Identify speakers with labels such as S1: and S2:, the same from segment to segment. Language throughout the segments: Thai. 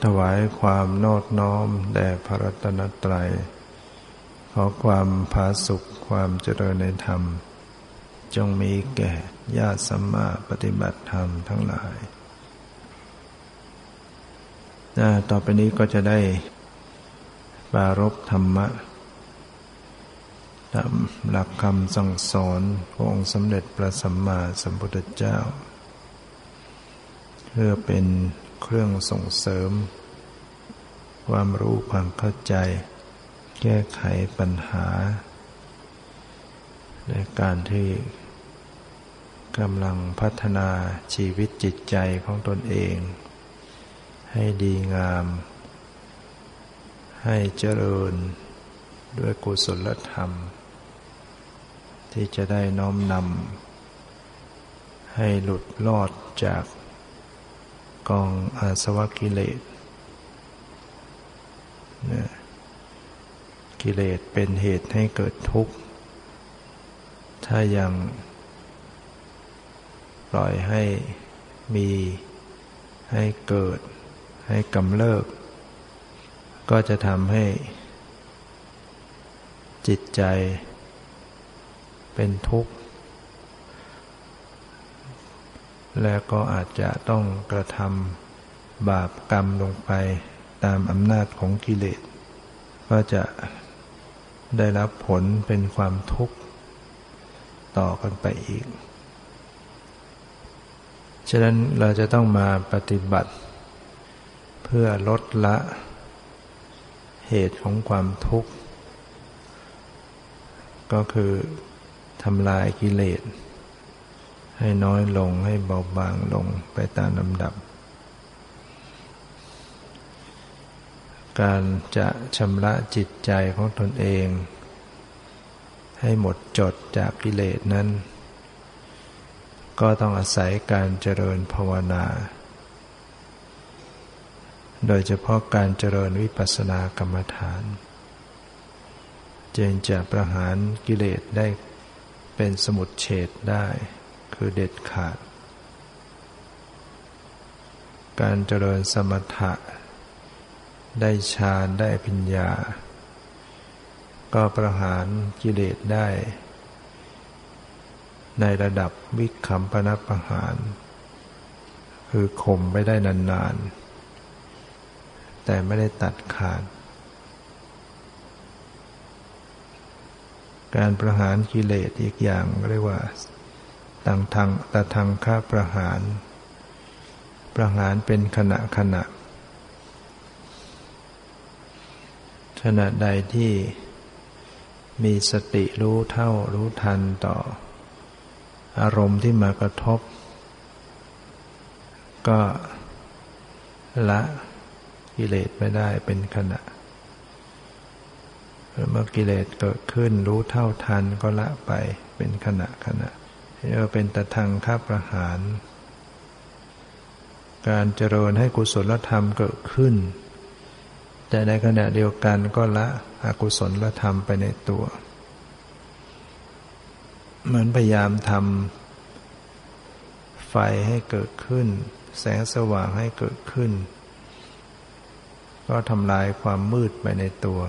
S1: ขอถวายความนอบน้อมแด่พระรัตนตรัย ขอความผาสุขความเจริญในธรรม จงมีแก่ญาติสัมมาปฏิบัติธรรมทั้งหลาย ต่อไปนี้ก็จะได้ปารบธรรมะตามหลักคำสั่งสอนขององค์สมเด็จพระสัมมาสัมพุทธเจ้า เพื่อเป็น เครื่องส่งเสริม ความรู้ความเข้าใจ แก้ไขปัญหา ในการที่กำลังพัฒนาชีวิตจิตใจของตนเอง ให้ดีงาม ให้เจริญด้วยกุศลธรรม ที่จะได้น้อมนำให้หลุดลอดจาก กองอาสวะกิเลสนะกิเลสเป็นเหตุให้เกิดทุกข์ ถ้ายังปล่อยให้มีให้เกิดให้กำเริบก็จะทำให้ จิตใจเป็นทุกข์ และก็อาจจะต้องกระทำบาปกรรมลงไปตามอำนาจของกิเลส ก็จะได้รับผลเป็นความทุกข์ต่อกันไปอีก ฉะนั้นเราจะต้องมาปฏิบัติ เพื่อลดละเหตุของความทุกข์ ก็คือทำลายกิเลส ให้น้อยลงให้เบาบางลงไปตามลำดับ การจะชำระจิตใจของตนเอง ให้หมดจดจากกิเลสนั้น ก็ต้องอาศัยการเจริญภาวนา โดยเฉพาะการเจริญวิปัสสนากรรมฐาน จึงจะประหารกิเลสได้เป็นสมุดเฉดได้ คือเด็ดขาด การเจริญสมถะ ได้ฌานได้ปัญญา ก็ประหารกิเลสได้ ในระดับวิคัมปนประหาร คือข่มไปได้นานๆ แต่ไม่ได้ตัดขาดการประหารกิเลสอีกอย่างเรียกว่า ตังทางตะทางค่าประหาร ประหารเป็นขณะขณะ ขณะใดที่มีสติรู้เท่ารู้ทันต่อ อารมณ์ที่มากระทบ ก็ละกิเลสไม่ได้เป็นขณะเมื่อกิเลสเกิดขึ้นรู้เท่าทันก็ละไปเป็นขณะขณะ เรียกว่าเป็นตะทางข้าประหาร การเจริญให้กุศลธรรมเกิดขึ้น แต่ในขณะเดียวกันก็ละอกุศลธรรมไปในตัว เหมือนพยายามทำไฟให้เกิดขึ้น แสงสว่างให้เกิดขึ้น ก็ทำลายความมืดไปในตัว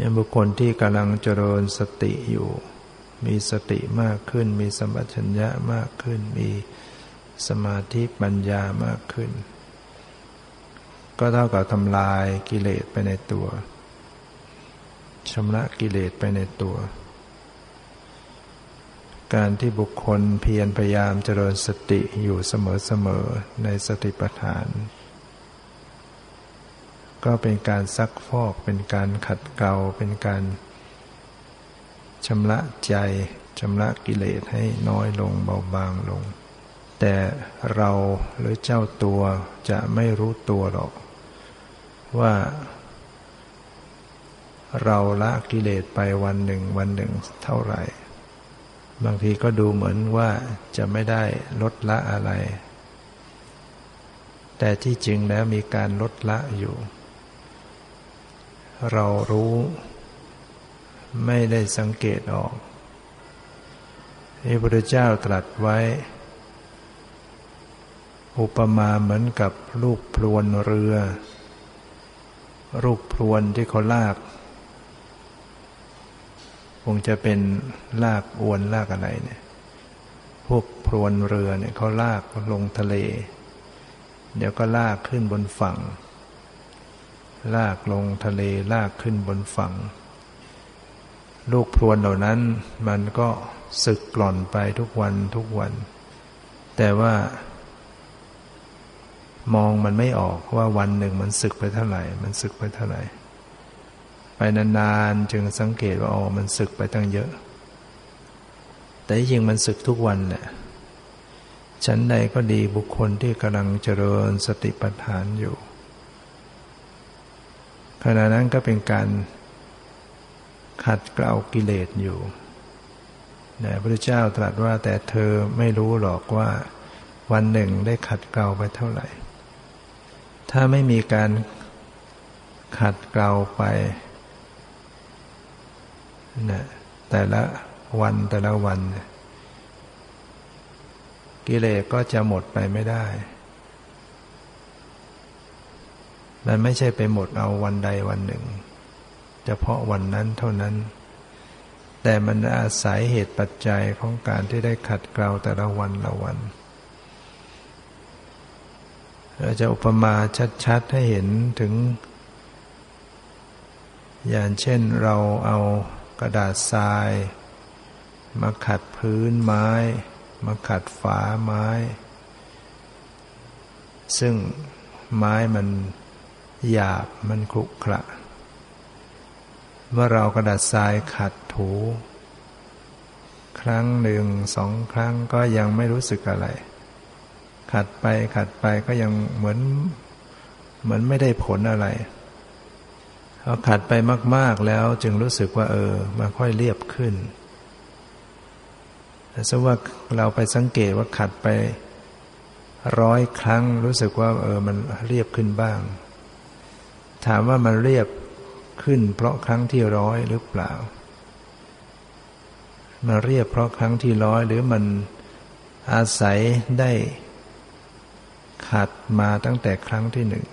S1: ยังบุคคลที่กำลังเจริญสติอยู่ มีสติมากขึ้น มีสมัชัญญะมากขึ้น มีสมาธิปัญญามากขึ้น ก็เท่ากับทำลายกิเลสไปในตัวชำระกิเลสไปในตัว การที่บุคคลเพียรพยายามเจริญสติอยู่เสมอๆในสติปัฏฐาน ก็เป็นการซักฟอกเป็นการขัดเกลาเป็นการ ชำระใจชำระกิเลสให้น้อยลงเบาบางลง แต่เราหรือเจ้าตัวจะไม่รู้ตัวหรอก ว่า เราละกิเลสไปวันหนึ่งวันหนึ่งเท่าไหร่ บางทีก็ดูเหมือนว่าจะไม่ได้ลดละอะไร แต่ที่จริงแล้วมีการลดละอยู่ เรารู้ ไม่ได้สังเกตออกพระพุทธเจ้าตรัสไว้ อุปมาเหมือนกับลูกพลวนเรือ ลูกพลวนที่เขาลาก คงจะเป็นลากอวนลากอะไรเนี่ย พวกพลวนเรือเนี่ยเขาลากลงทะเล เดี๋ยวก็ลากขึ้นบนฝั่ง ลากลงทะเลลากขึ้นบนฝั่ง ลูกพลวนเหล่านั้น มันก็สึกกล่อนไปทุกวันทุกวัน แต่ว่ามองมันไม่ออกว่าวันหนึ่งมันสึกไปเท่าไหร่ มันสึกไปเท่าไหร่ ไปนานๆจึงสังเกตว่าอ๋อมันสึกไปตั้งเยอะ แต่จริงมันสึกทุกวันแหละชั้นใดก็ดีบุคคลที่กำลังเจริญสติปัฏฐานอยู่ขณะนั้นก็เป็นการ ขัดเกลากิเลสอยู่นะพระเจ้าตรัสว่าแต่เธอไม่รู้หรอกว่าวันหนึ่งได้ขัดเกลาไปเท่าไหร่ ถ้าไม่มีการขัดเกลาไปนะแต่ละวันแต่ละวัน กิเลสก็จะหมดไปไม่ได้ มันไม่ใช่ไปหมดเอาวันใดวันหนึ่ง เฉพาะวันนั้นเท่านั้น แต่มันอาศัยเหตุปัจจัยของการที่ได้ขัดเกลาแต่ละวันละวันเราจะอุปมาชัดๆให้เห็นถึง อย่างเช่นเราเอากระดาษทราย มาขัดพื้นไม้ มาขัดฝาไม้ ซึ่งไม้มันหยาบมันครุขระ เมื่อเรากระดาษทรายขัดถู ครั้งหนึ่งสองครั้งก็ยังไม่รู้สึกอะไร ขัดไปขัดไปก็ยังเหมือนเหมือนไม่ได้ผลอะไรพอขัดไปมาก ๆแล้วจึงรู้สึกว่า เออมันค่อยเรียบขึ้นแต่สว่าเราไปสังเกตว่าขัดไปร้อยครั้งรู้สึกว่าเออมันเรียบขึ้นบ้าง ถามว่ามันเรียบ ขึ้นเพราะครั้งที่ร้อยหรือเปล่ามันเรียบเพราะครั้งที่ร้อยหรือมันอาศัยได้ขัดมาตั้งแต่ครั้งที่หนึ่ง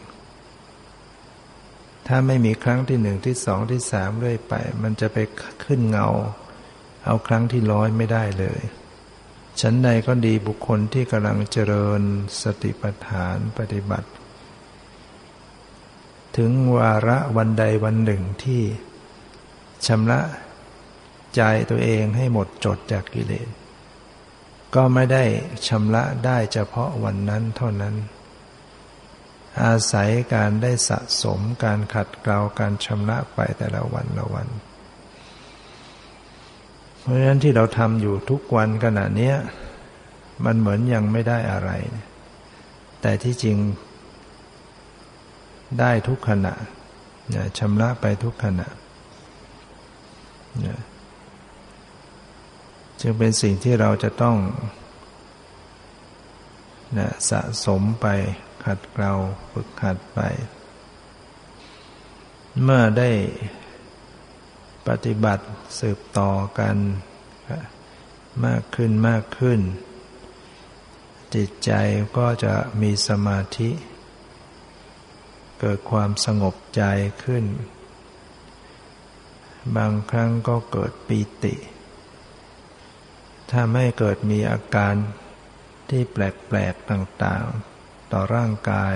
S1: ถ้าไม่มีครั้งที่หนึ่งที่สองที่สามเรื่อยไป มันจะไปขึ้นเงา เอาครั้งที่ร้อยไม่ได้เลยฉันใดก็ดีบุคคลที่กำลังเจริญสติปัฏฐานปฏิบัติ ถึงวาระวันใดวันหนึ่งที่ชำระใจตัวเองให้หมดจดจากกิเลส ก็ไม่ได้ชำระได้เฉพาะวันนั้นเท่านั้น อาศัยการได้สะสมการขัดเกลาการชำระไปแต่ละวันละวัน เพราะฉะนั้นที่เราทำอยู่ทุกวันขณะนี้มันเหมือนยังไม่ได้อะไร แต่ที่จริง ได้ทุกขณะชำระไปทุกขณะจึงเป็นสิ่งที่เราจะต้องนะสะสมไปขัดเกลาฝึกขัดไป เมื่อได้ปฏิบัติสืบต่อกันมากขึ้นมากขึ้น จิตใจก็จะมีสมาธิ เกิดความสงบใจขึ้น บางครั้งก็เกิดปีติ ถ้าไม่เกิดมีอาการที่แปลกๆต่างๆ ต่อร่างกาย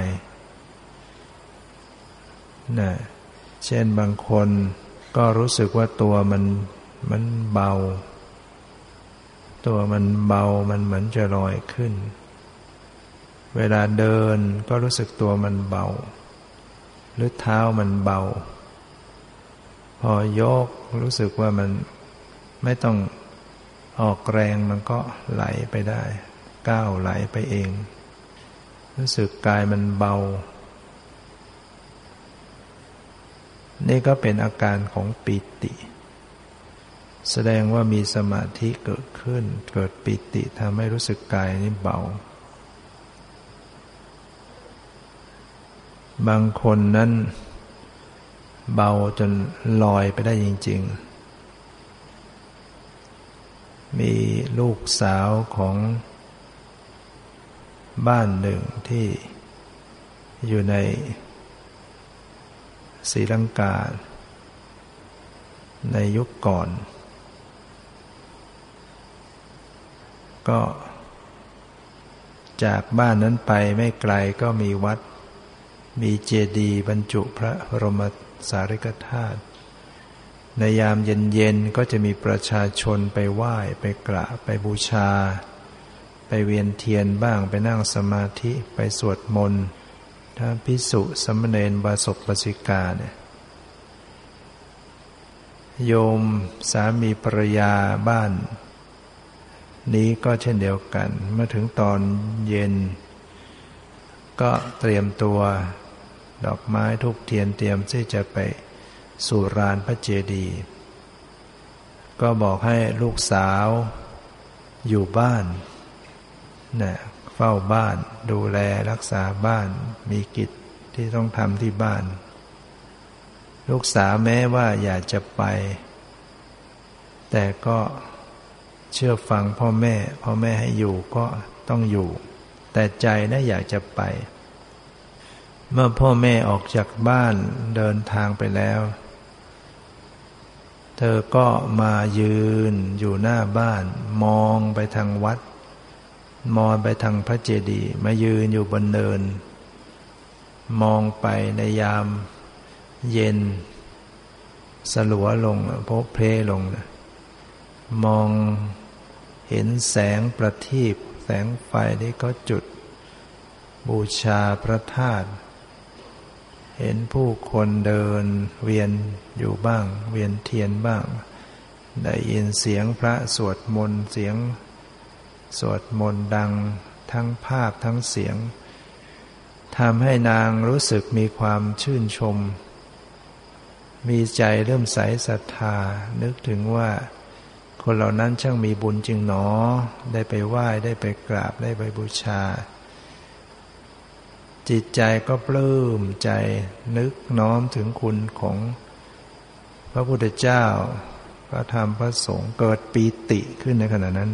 S1: นะเช่นบางคนก็รู้สึกว่าตัวมันมันเบา ตัวมันเบามันเหมือนจะลอยขึ้น เวลาเดินก็รู้สึกตัวมันเบา หรือเท้ามันเบา พอยกรู้สึกว่ามันไม่ต้องออกแรงมันก็ไหลไปได้ ก้าวไหลไปเอง รู้สึกกายมันเบา นี่ก็เป็นอาการของปิติ แสดงว่ามีสมาธิเกิดขึ้น เกิดปิติทำให้รู้สึกกายนี้เบา บางคนนั้น เบาจนลอยไปได้จริง ๆ มีลูกสาวของบ้านหนึ่งที่อยู่ในศรีลังกา ในยุคก่อน ก็จากบ้านนั้นไปไม่ไกลก็มีวัด มีเจดีย์บรรจุพระบรมสารีริกธาตุในยามเย็นๆก็จะมีประชาชนไปไหว้ไปกราบไปบูชา ไปเวียนเทียนบ้างไปนั่งสมาธิไปสวดมนต์ถ้าพิสุสมณเณรบาศกบาสิกาเนี่ยโยมสามีภรรยาบ้าน นี้ก็เช่นเดียวกัน เมื่อถึงตอนเย็น ก็เตรียมตัว ดอกไม้ทุกเทียนเตรียมที่จะไปสู่รานพระเจดีย์ก็บอกให้ลูกสาวอยู่บ้านนะเฝ้าบ้าน ดูแลรักษาบ้าน มีกิจที่ต้องทำที่บ้าน ลูกสาวแม้ว่าอยากจะไป แต่ก็เชื่อฟังพ่อแม่ พ่อแม่ให้อยู่ก็ต้องอยู่ แต่ใจนะอยากจะไป เมื่อพ่อแม่ออกจากบ้านเดินทางไปแล้ว เธอก็มายืนอยู่หน้าบ้าน มองไปทางวัด มองไปทางพระเจดีย์มายืนอยู่บนเนิน มองไปในยามเย็น สลัวลงพบเพลลง มองเห็นแสงประทีปแสงไฟที่เขาจุด บูชาพระธาตุ เห็นผู้คนเดินเวียนอยู่บ้าง เวียนเทียนบ้าง ได้ยินเสียงพระสวดมนต์เสียง สวดมนต์ดังทั้งภาพทั้งเสียงทำให้นางรู้สึกมีความชื่นชม มีใจเริ่มใสศรัทธา นึกถึงว่า คนเหล่านั้นช่างมีบุญจริงหนอ ได้ไปไหว้ได้ไปกราบได้ไปบูชา จิตใจก็ปลื้มใจนึกน้อมถึงคุณของพระพุทธเจ้า พระธรรมพระสงฆ์เกิดปีติขึ้นในขณะนั้น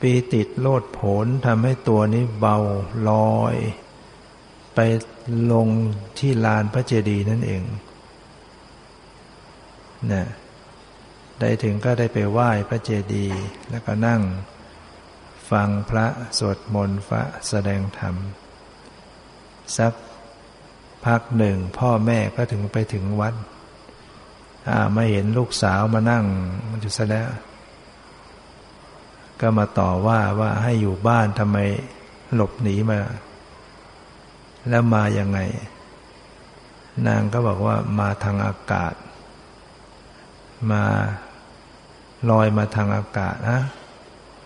S1: ปีติโลดผลทำให้ตัวนี้เบาลอย ไปลงที่ลานพระเจดีย์นั่นเองนะได้ถึงก็ได้ไปไหว้พระเจดีย์แล้วก็นั่งฟังพระสวดมนต์พระแสดงธรรม สักพักหนึ่ง พ่อแม่ก็ถึงไปถึงวัดมาเห็นลูกสาวมานั่งมันอยู่ซะแล้ว ก็มาต่อว่าว่าให้อยู่บ้านทำไมหลบหนีมา แล้วมายังไง นางก็บอกว่ามาทางอากาศ มาลอยมาทางอากาศนะ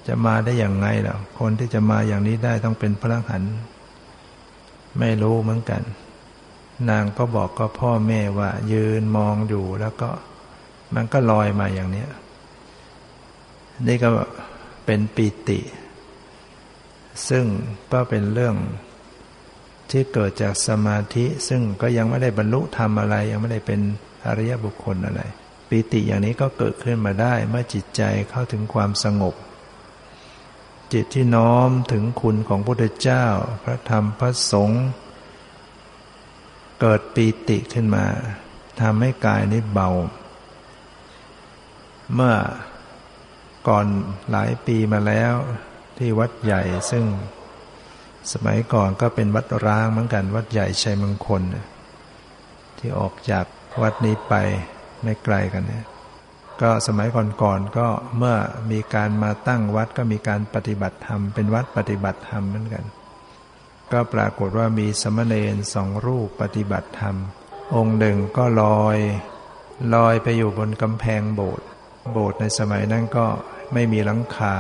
S1: จะมาได้อย่างไงล่ะคนที่จะมาอย่างนี้ได้ต้องเป็นพระหัน ไม่รู้เหมือนกัน นางก็บอกก็พ่อแม่ว่า ยืนมองอยู่แล้วก็ มันก็ลอยมาอย่างนี้นี่ก็เป็นปิติ ซึ่งก็เป็นเรื่องที่เกิดจากสมาธิ ซึ่งก็ยังไม่ได้บรรลุธรรมอะไร ยังไม่ได้เป็นอริยบุคคลอะไรปิติอย่างนี้ก็เกิดขึ้นมาได้เมื่อจิตใจเข้าถึงความสงบ จิตที่น้อมถึงคุณของพระพุทธเจ้า พระธรรมพระสงฆ์เกิดปีติขึ้นมาทำให้กายนี้เบา เมื่อก่อนหลายปีมาแล้วที่วัดใหญ่ซึ่งสมัยก่อนก็เป็นวัดร้างเหมือนกัน วัดใหญ่ชัยมงคล ที่ออกจากวัดนี้ไปไม่ไกลกันเนี่ย ก็สมัยก่อนๆก็เมื่อมีการมาตั้งวัดก็มีการปฏิบัติธรรม เป็นวัดปฏิบัติธรรมเหมือนกัน ก็ปรากฏว่ามีสมณเณรสองรูปปฏิบัติธรรม องค์หนึ่งก็ลอย ลอยไปอยู่บนกำแพงโบสถ์โบสถ์ในสมัยนั้นก็ไม่มีหลังคา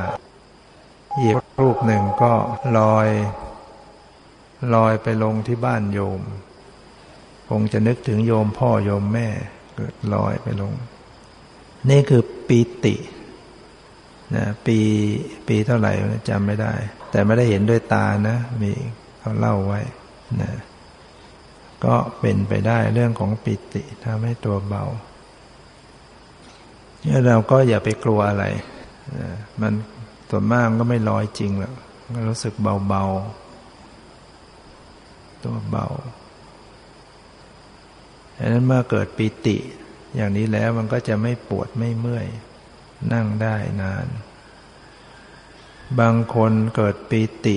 S1: อีกรูปหนึ่งก็ลอย ลอยไปลงที่บ้านโยม คงจะนึกถึงโยมพ่อโยมแม่เกิดลอยไปลง นี่คือปีตินะปีปีเท่าไหร่จำไม่ได้ แต่ไม่ได้เห็นด้วยตานะ มีเขาเล่าไว้นะก็เป็นไปได้เรื่องของปิติทำให้ตัวเบาเนี่ยเราก็อย่าไปกลัวอะไรมันส่วนมากก็ไม่ลอยจริงหรอกก็รู้สึกเบาๆตัวเบาดังนั้นเมื่อเกิดปิติ อย่างนี้แล้วมันก็จะไม่ปวดไม่เมื่อย นั่งได้นาน บางคนเกิดปิติ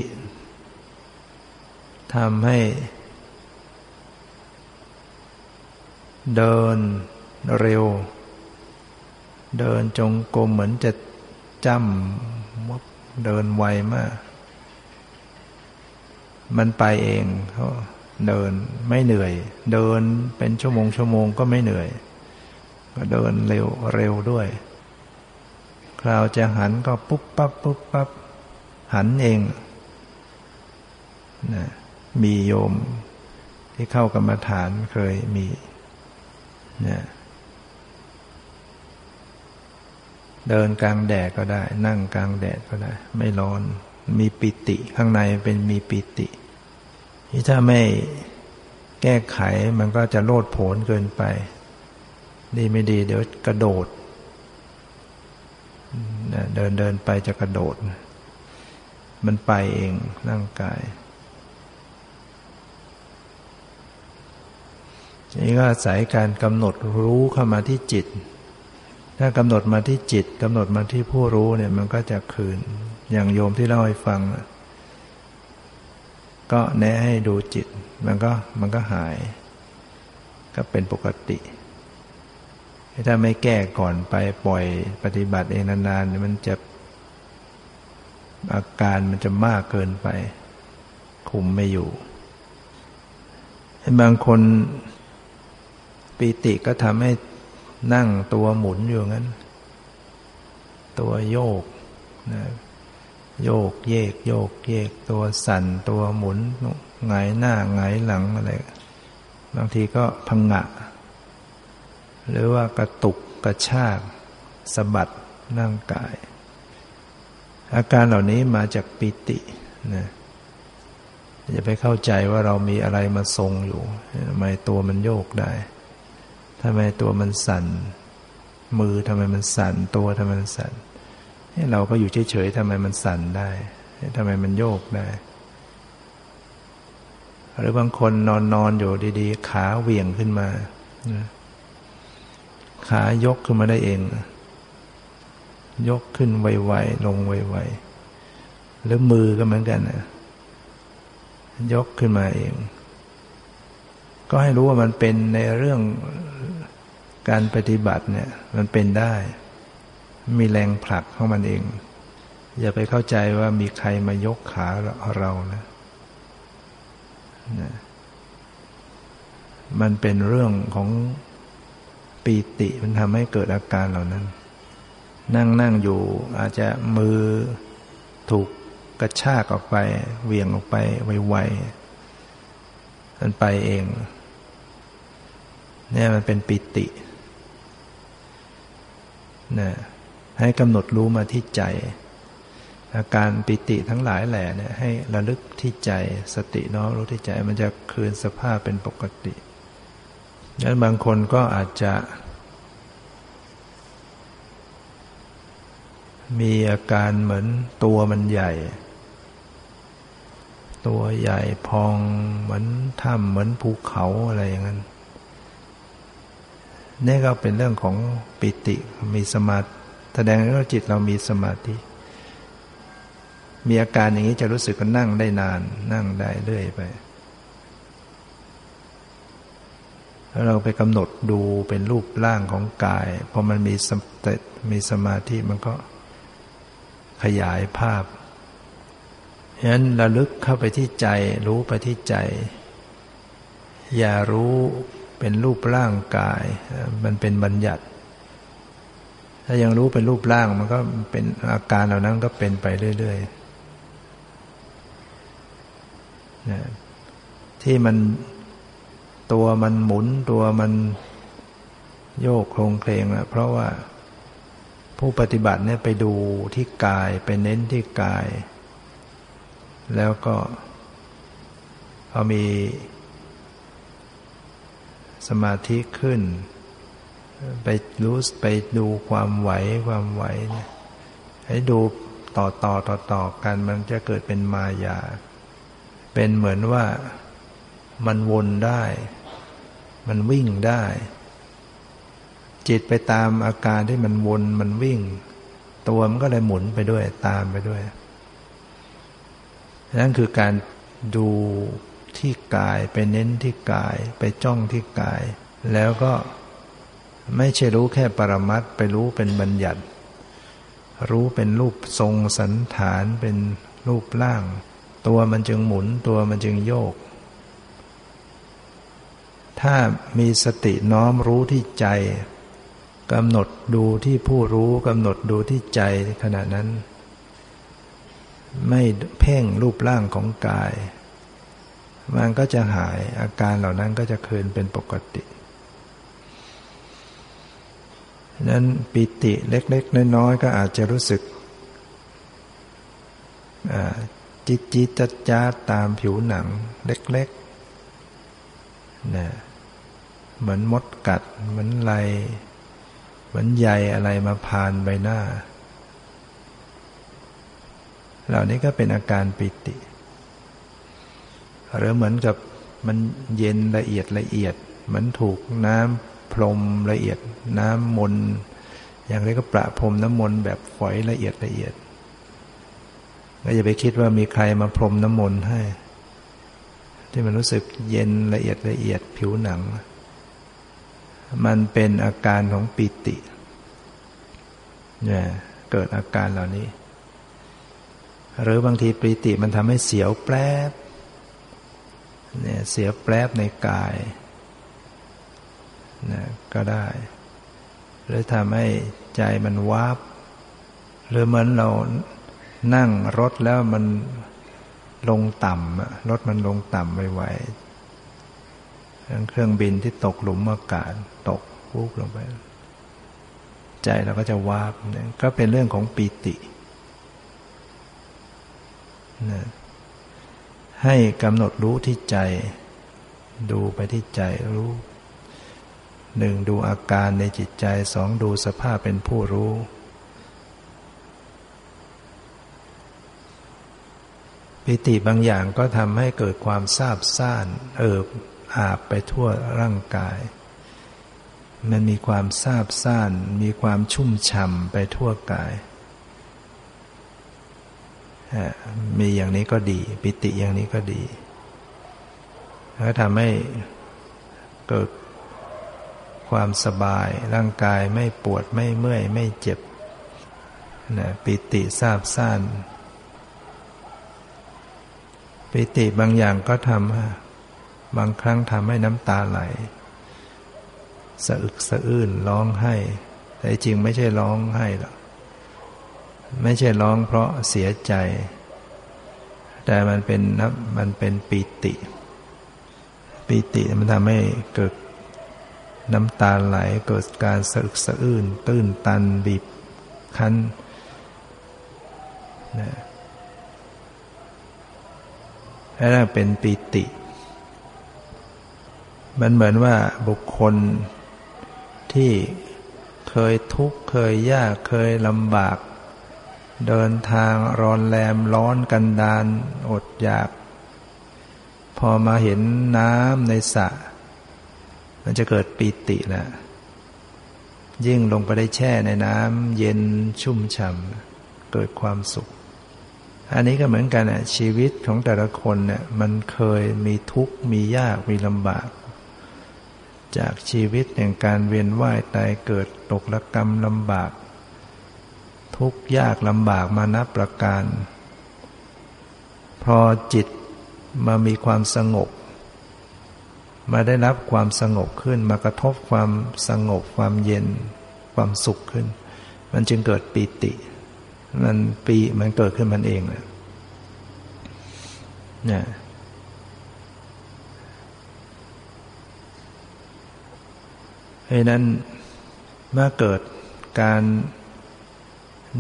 S1: ทำให้เดินเร็ว เดินจงกรมเหมือนจะจำเดินไวมาก มันไปเองเขาเดินไม่เหนื่อย เดินเป็นชั่วโมงชั่วโมงก็ไม่เหนื่อย ก็เดินเร็วเร็วด้วย คราวจะหันก็ปุ๊บปั๊บปุ๊บปั๊บหันเองนะมีโยมที่เข้ากรรมฐานเคยมีนี่ยเดินกลางแดดก็ได้ นั่งกลางแดดก็ได้ ไม่ร้อน มีปิติข้างในเป็นมีปิติที่ถ้าไม่แก้ไขมันก็จะโลดโผนเกินไป ดีไม่ดี เดี๋ยวกระโดด เดินเดินไปจะกระโดด มันไปเองร่างกายนี่ก็อาศัยการกำหนดรู้เข้ามาที่จิต ถ้ากำหนดมาที่จิตกำหนดมาที่ผู้รู้เนี่ยมันก็จะคืน อย่างโยมที่เล่าให้ฟัง ก็แนะให้ดูจิต มันก็มันก็หาย ก็เป็นปกติ ถ้าไม่แก้ก่อนไปปล่อยปฏิบัติเองนานๆมันจะอาการมันจะมากเกินไป คุมไม่อยู่ บางคนปีติก็ทำให้นั่งตัวหมุนอยู่งั้น ตัวโยกนะโยกเยก โยกเยก ตัวสั่นตัวหมุนไงหน้าไงหลังอะไร บางทีก็พังงะ หรือว่ากระตุกกระชากสะบัดร่างกาย อาการเหล่านี้มาจากปิตินะอย่าไปเข้าใจว่าเรามีอะไรมาทรงอยู่ทำไมตัวมันโยกได้ทำไมตัวมันสั่น มือทำไมมันสั่น ตัวทำไมมันสั่นเราก็อยู่เฉยๆทำไมมันสั่นได้ทำไมมันโยกได้ หรือบางคนนอนนอนอยู่ดีๆ ขาเหวี่ยงขึ้นมา ขายกขึ้นมาได้เอง ยกขึ้นไวๆลงไวๆหรือมือก็เหมือนกันนะยกขึ้นมาเอง ก็ให้รู้ว่ามันเป็นในเรื่องการปฏิบัติเนี่ย มันเป็นได้ มีแรงผลักของมันเอง อย่าไปเข้าใจว่ามีใครมายกขาเรานะนะมันเป็นเรื่องของ ปีติมันทำให้เกิดอาการเหล่านั้น นั่งนั่งอยู่อาจจะมือถูกกระชากออกไปเวียงออกไปไวๆมันไปเอง เนี่ยมันเป็นปิตินะให้กำหนดรู้มาที่ใจ อาการปิติทั้งหลายแหล่เนี่ยให้ระลึกที่ใจ สติน้อมรู้ที่ใจมันจะคืนสภาพเป็นปกติ นั้นบางคนก็อาจจะ มีอาการเหมือนตัวมันใหญ่ ตัวใหญ่พองเหมือนถ้ำเหมือนภูเขาอะไรอย่างนั้นนี่ก็เป็นเรื่องของปิติมีสมาธิแสดงว่าจิตเรามีสมาธิ มีอาการอย่างนี้จะรู้สึกก็นั่งได้นาน นั่งได้เรื่อยไป แล้ว เราไปกำหนดดูเป็นรูปร่างของกายพอมันมีสติมีสมาธิมันก็ขยายภาพฉะนั้นระลึกเข้าไปที่ใจ รู้ไปที่ใจ อย่ารู้เป็นรูปร่างกาย มันเป็นบัญญัติ ถ้ายังรู้เป็นรูปร่างมันก็เป็นอาการเหล่านั้นก็เป็นไปเรื่อยๆที่มัน ตัวมันหมุนตัวมันโยกโครงเคลงนะเพราะว่าผู้ปฏิบัติเนี่ยไปดูที่กายไปเน้นที่กาย แล้วก็พอมีสมาธิขึ้น ไปรู้ไปดูความไหวความไหวเนี่ยให้ดูต่อต่อต่อต่อกันมันจะเกิดเป็นมายา เป็นเหมือนว่ามันวนได้ มันวิ่งได้ จิตไปตามอาการที่มันวนมันวิ่ง ตัวมันก็เลยหมุนไปด้วยตามไปด้วย นั่นคือการดูที่กายไปเน้นที่กายไปจ้องที่กาย แล้วก็ไม่ใช่รู้แค่ปรมัตไปรู้เป็นบัญญัติ รู้เป็นรูปทรงสันฐานเป็นรูปร่าง ตัวมันจึงหมุนตัวมันจึงโยก ถ้ามีสติน้อมรู้ที่ใจกำหนดดูที่ผู้รู้กำหนดดูที่ใจขณะนั้น ไม่เพ่งรูปร่างของกาย มันก็จะหายอาการเหล่านั้นก็จะคืนเป็นปกตินั้นปิติเล็ก ๆ น้อย ๆ ก็อาจจะรู้สึกจิตจิตจัดจ้าตามผิวหนังเล็กๆนะ เหมือนมดกัด เหมือนไรเหมือนใยอะไรมาพานใบหน้า เหล่านี้ก็เป็นอาการปิติ หรือเหมือนกับมันเย็นละเอียดละเอียด เหมือนถูกน้ำพรมละเอียด น้ำมนอย่างไรก็ประพรมน้ำมนแบบฝอยละเอียดละเอียดก็อย่าไปคิดว่ามีใครมาพรมน้ำมนต์ให้ ที่มันรู้สึกเย็นละเอียดละเอียดผิวหนัง มันเป็นอาการของปิติเนี่ยเกิดอาการเหล่านี้ หรือบางทีปิติมันทำให้เสียวแปรบเนี่ยเสียวแปรบในกายนะก็ได้ หรือทำให้ใจมันวาบหรือเหมือนเรานั่งรถแล้วมันลงต่ำรถมันลงต่ำไวๆเครื่องบินที่ตกหลุมอากาศ ตกปุ๊บลงไป ใจเราก็จะวาบเนี่ยก็เป็นเรื่องของปีตินะให้กำหนดรู้ที่ใจ ดูไปที่ใจรู้หนึ่งดูอาการในจิตใจสองดูสภาพเป็นผู้รู้ ปิติบางอย่างก็ทำให้เกิดความซาบซ่าน เอิบอาบไปทั่วร่างกาย มันมีความซาบซ่าน มีความชุ่มฉ่ำไปทั่วกาย มีอย่างนี้ก็ดี ปิติอย่างนี้ก็ดีแล้วทำให้เกิดความสบาย ร่างกายไม่ปวดไม่เมื่อย ไม่เจ็บนะปิติซาบซ่าน ปิติบางอย่างก็ทำบางครั้งทำให้น้ำตาไหล สะอึกสะอื้นร้องไห้ แต่จริงไม่ใช่ร้องไห้หรอกไม่ใช่ร้องเพราะเสียใจ แต่มันเป็นมันเป็นปิติปิติมันทำให้เกิดน้ำตาไหลเกิดการสะอึกสะอื้นตื้นตันบีบคั้นนะนั่นเป็นปีติ มันเหมือนว่าบุคคล ที่เคยทุกข์เคยยากเคยลำบาก เดินทางร้อนแรมร้อนกันดานอดอยาก พอมาเห็นน้ำในสระมันจะเกิดปีติแหละยิ่งลงไปได้แช่ในน้ำเย็นชุ่มฉ่ำเกิดความสุข อันนี้ก็เหมือนกันอะชีวิตของแต่ละคนเนี่ยมันเคยมีทุกข์มียากมีลำบาก จากชีวิตแห่งการเวียนว่ายตายเกิดตกละกรรมลำบาก ทุกยากลำบากมานับประการ พอจิตมามีความสงบ มาได้รับความสงบขึ้นมากระทบความสงบความเย็นความสุขขึ้น มันจึงเกิดปีติ มันปีมันเกิดขึ้นมันเองนะเนี่ย เพราะนั้นเมื่อเกิดการ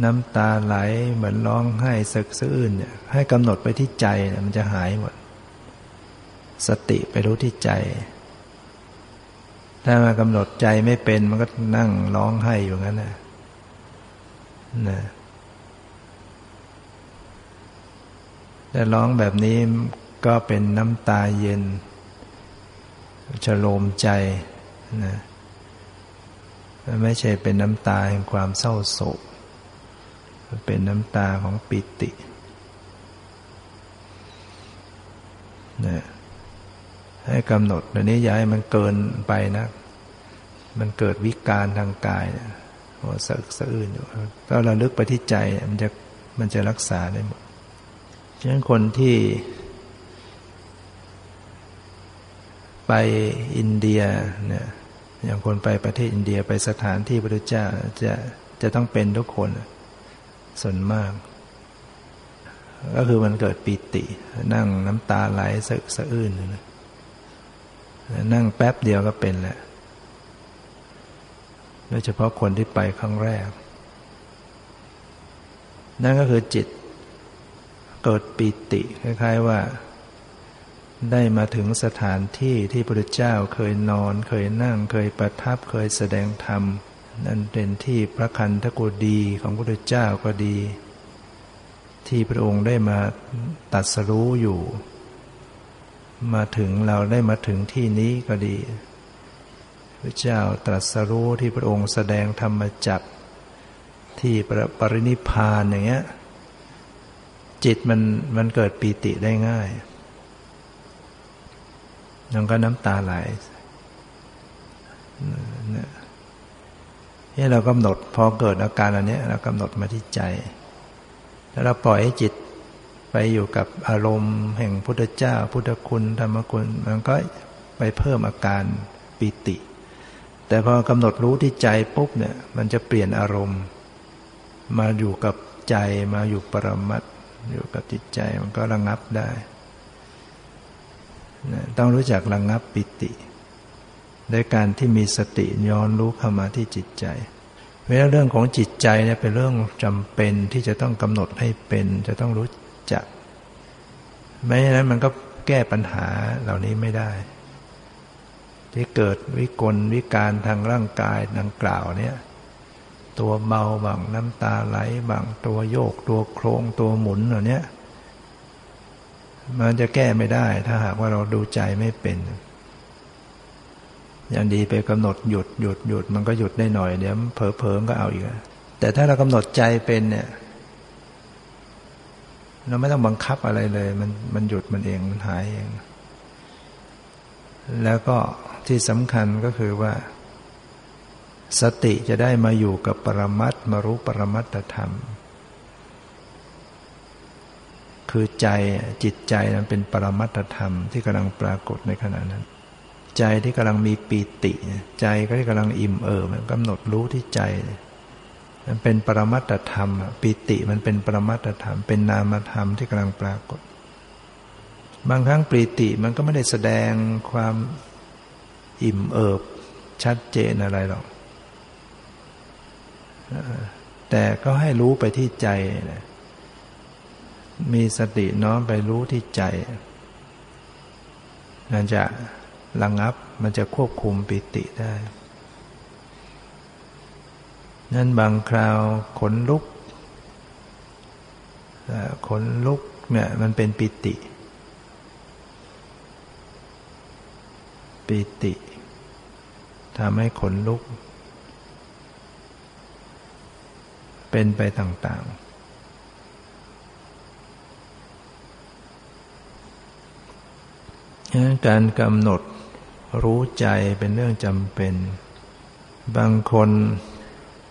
S1: น้ำตาไหลเหมือนร้องไห้สึกซื่นเนี่ยให้กำหนดไปที่ใจมันจะหายหมด สติไปรู้ที่ใจ ถ้ามากำหนดใจไม่เป็นมันก็นั่งร้องไห้อยู่งั้นนะนะแต่ร้องแบบนี้ก็เป็นน้ำตาเย็นฉโลมใจนะ มันไม่ใช่เป็นน้ำตาแห่งความเศร้าโศก มันเป็นน้ำตาของปิตินะให้กำหนดอันนี้ย้ายมันเกินไปนะ มันเกิดวิการทางกายหัวสะอึกสะอื้นอยู่ก็ระลึกไปที่ใจมันจะมันจะรักษาได้หมดฉะนั้นคนที่ ไปอินเดียเนี่ย อย่างคนไปประเทศอินเดียไปสถานที่พระเจ้าจะจะต้องเป็นทุกคนส่วนมาก ก็คือมันเกิดปีติ นั่งน้ำตาไหลสะสะอื้นเลยนั่งแป๊บเดียวก็เป็นแหละโดยเฉพาะคนที่ไปครั้งแรก นั่นก็คือจิตเกิดปีติคล้ายๆว่า ได้มาถึงสถานที่ที่พระเจ้าเคยนอน เคยนั่งเคยประทับเคยแสดงธรรม นั่นเป็นที่พระคันธกุดีของพระเจ้าก็ดี ที่พระองค์ได้มาตัดสรู้อยู่ มาถึงเราได้มาถึงที่นี้ก็ดี พระเจ้าตรัสรู้ที่พระองค์แสดงธรรมจักที่ปรินิพานอย่างเงี้ยจิตมันมันเกิดปีติได้ง่าย ยังก็น้ำตาไหลเนี่ยเรากำหนดพอเกิดอาการอันนี้เรากำหนดมาที่ใจ แล้วเราปล่อยให้จิตไปอยู่กับอารมณ์ แห่งพุทธเจ้า พุทธคุณธรรมคุณ มันก็ไปเพิ่มอาการปิติ แต่พอกำหนดรู้ที่ใจปุ๊บเนี่ย มันจะเปลี่ยนอารมณ์ มาอยู่กับใจมาอยู่ปรมัตอยู่กับจิตใจมันก็ระงับได้ ต้องรู้จักระงงับปิติด้วยการที่มีสติย้อนรู้เข้ามาที่จิตใจ เพราะเรื่องของจิตใจเนี่ยเป็นเรื่องจำเป็นที่จะต้องกำหนดให้เป็น จะต้องรู้จัก ไม่ฉะนั้นมันก็แก้ปัญหาเหล่านี้ไม่ได้ ที่เกิดวิกลวิการทางร่างกายดังกล่าวเนี่ย ตัวเบาบางน้ำตาไหลบางตัวโยกตัวโครงตัวหมุนเหล่านี้ มันจะแก้ไม่ได้ ถ้าหากว่าเราดูใจไม่เป็น อย่างดีไปกำหนดหยุดหยุดหยุดมันก็หยุดได้หน่อยเดี๋ยวเผลอเผลอก็เอาอีกแต่ถ้าเรากำหนดใจเป็นเนี่ย เราไม่ต้องบังคับอะไรเลย มันมันหยุดมันเองมันหายเอง แล้วก็ที่สำคัญก็คือว่า สติจะได้มาอยู่กับปรมัตมารู้ปรมัตธรรม คือใจจิตใจนั้นเป็นปรมัตธรรมที่กำลังปรากฏในขณะนั้น ใจที่กำลังมีปีติ ใจก็ที่กำลังอิ่มเอิบมันกำหนดรู้ที่ใจมันเป็นปรมัตธรรมปีติมันเป็นปรมัตธรรม เป็นนามธรรมที่กำลังปรากฏ บางครั้งปีติมันก็ไม่ได้แสดงความอิ่มเอิบชัดเจนอะไรหรอกแต่ก็ให้รู้ไปที่ใจนะ มีสติน้อมไปรู้ที่ใจ มันจะระงับมันจะควบคุมปิติได้นั่นบางคราวขนลุกขนลุกเนี่ยมันเป็นปิติ ปิติทำให้ขนลุก เป็นไปต่าง ๆ การกำหนดรู้ใจเป็นเรื่องจำเป็น บางคน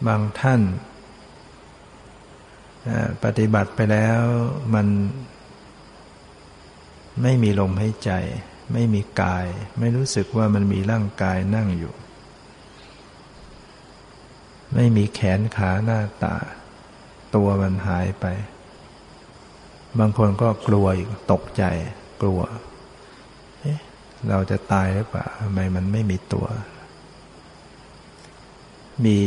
S1: บางท่านปฏิบัติไปแล้วมันไม่มีลมให้ใจ ไม่มีกาย ไม่รู้สึกว่ามันมีร่างกายนั่งอยู่ ไม่มีแขนขาหน้าตา ตัวมันหายไป บางคนก็กลัวอีกตกใจกลัว เราจะตายหรือเปล่าทำไมมันไม่มีตัว มี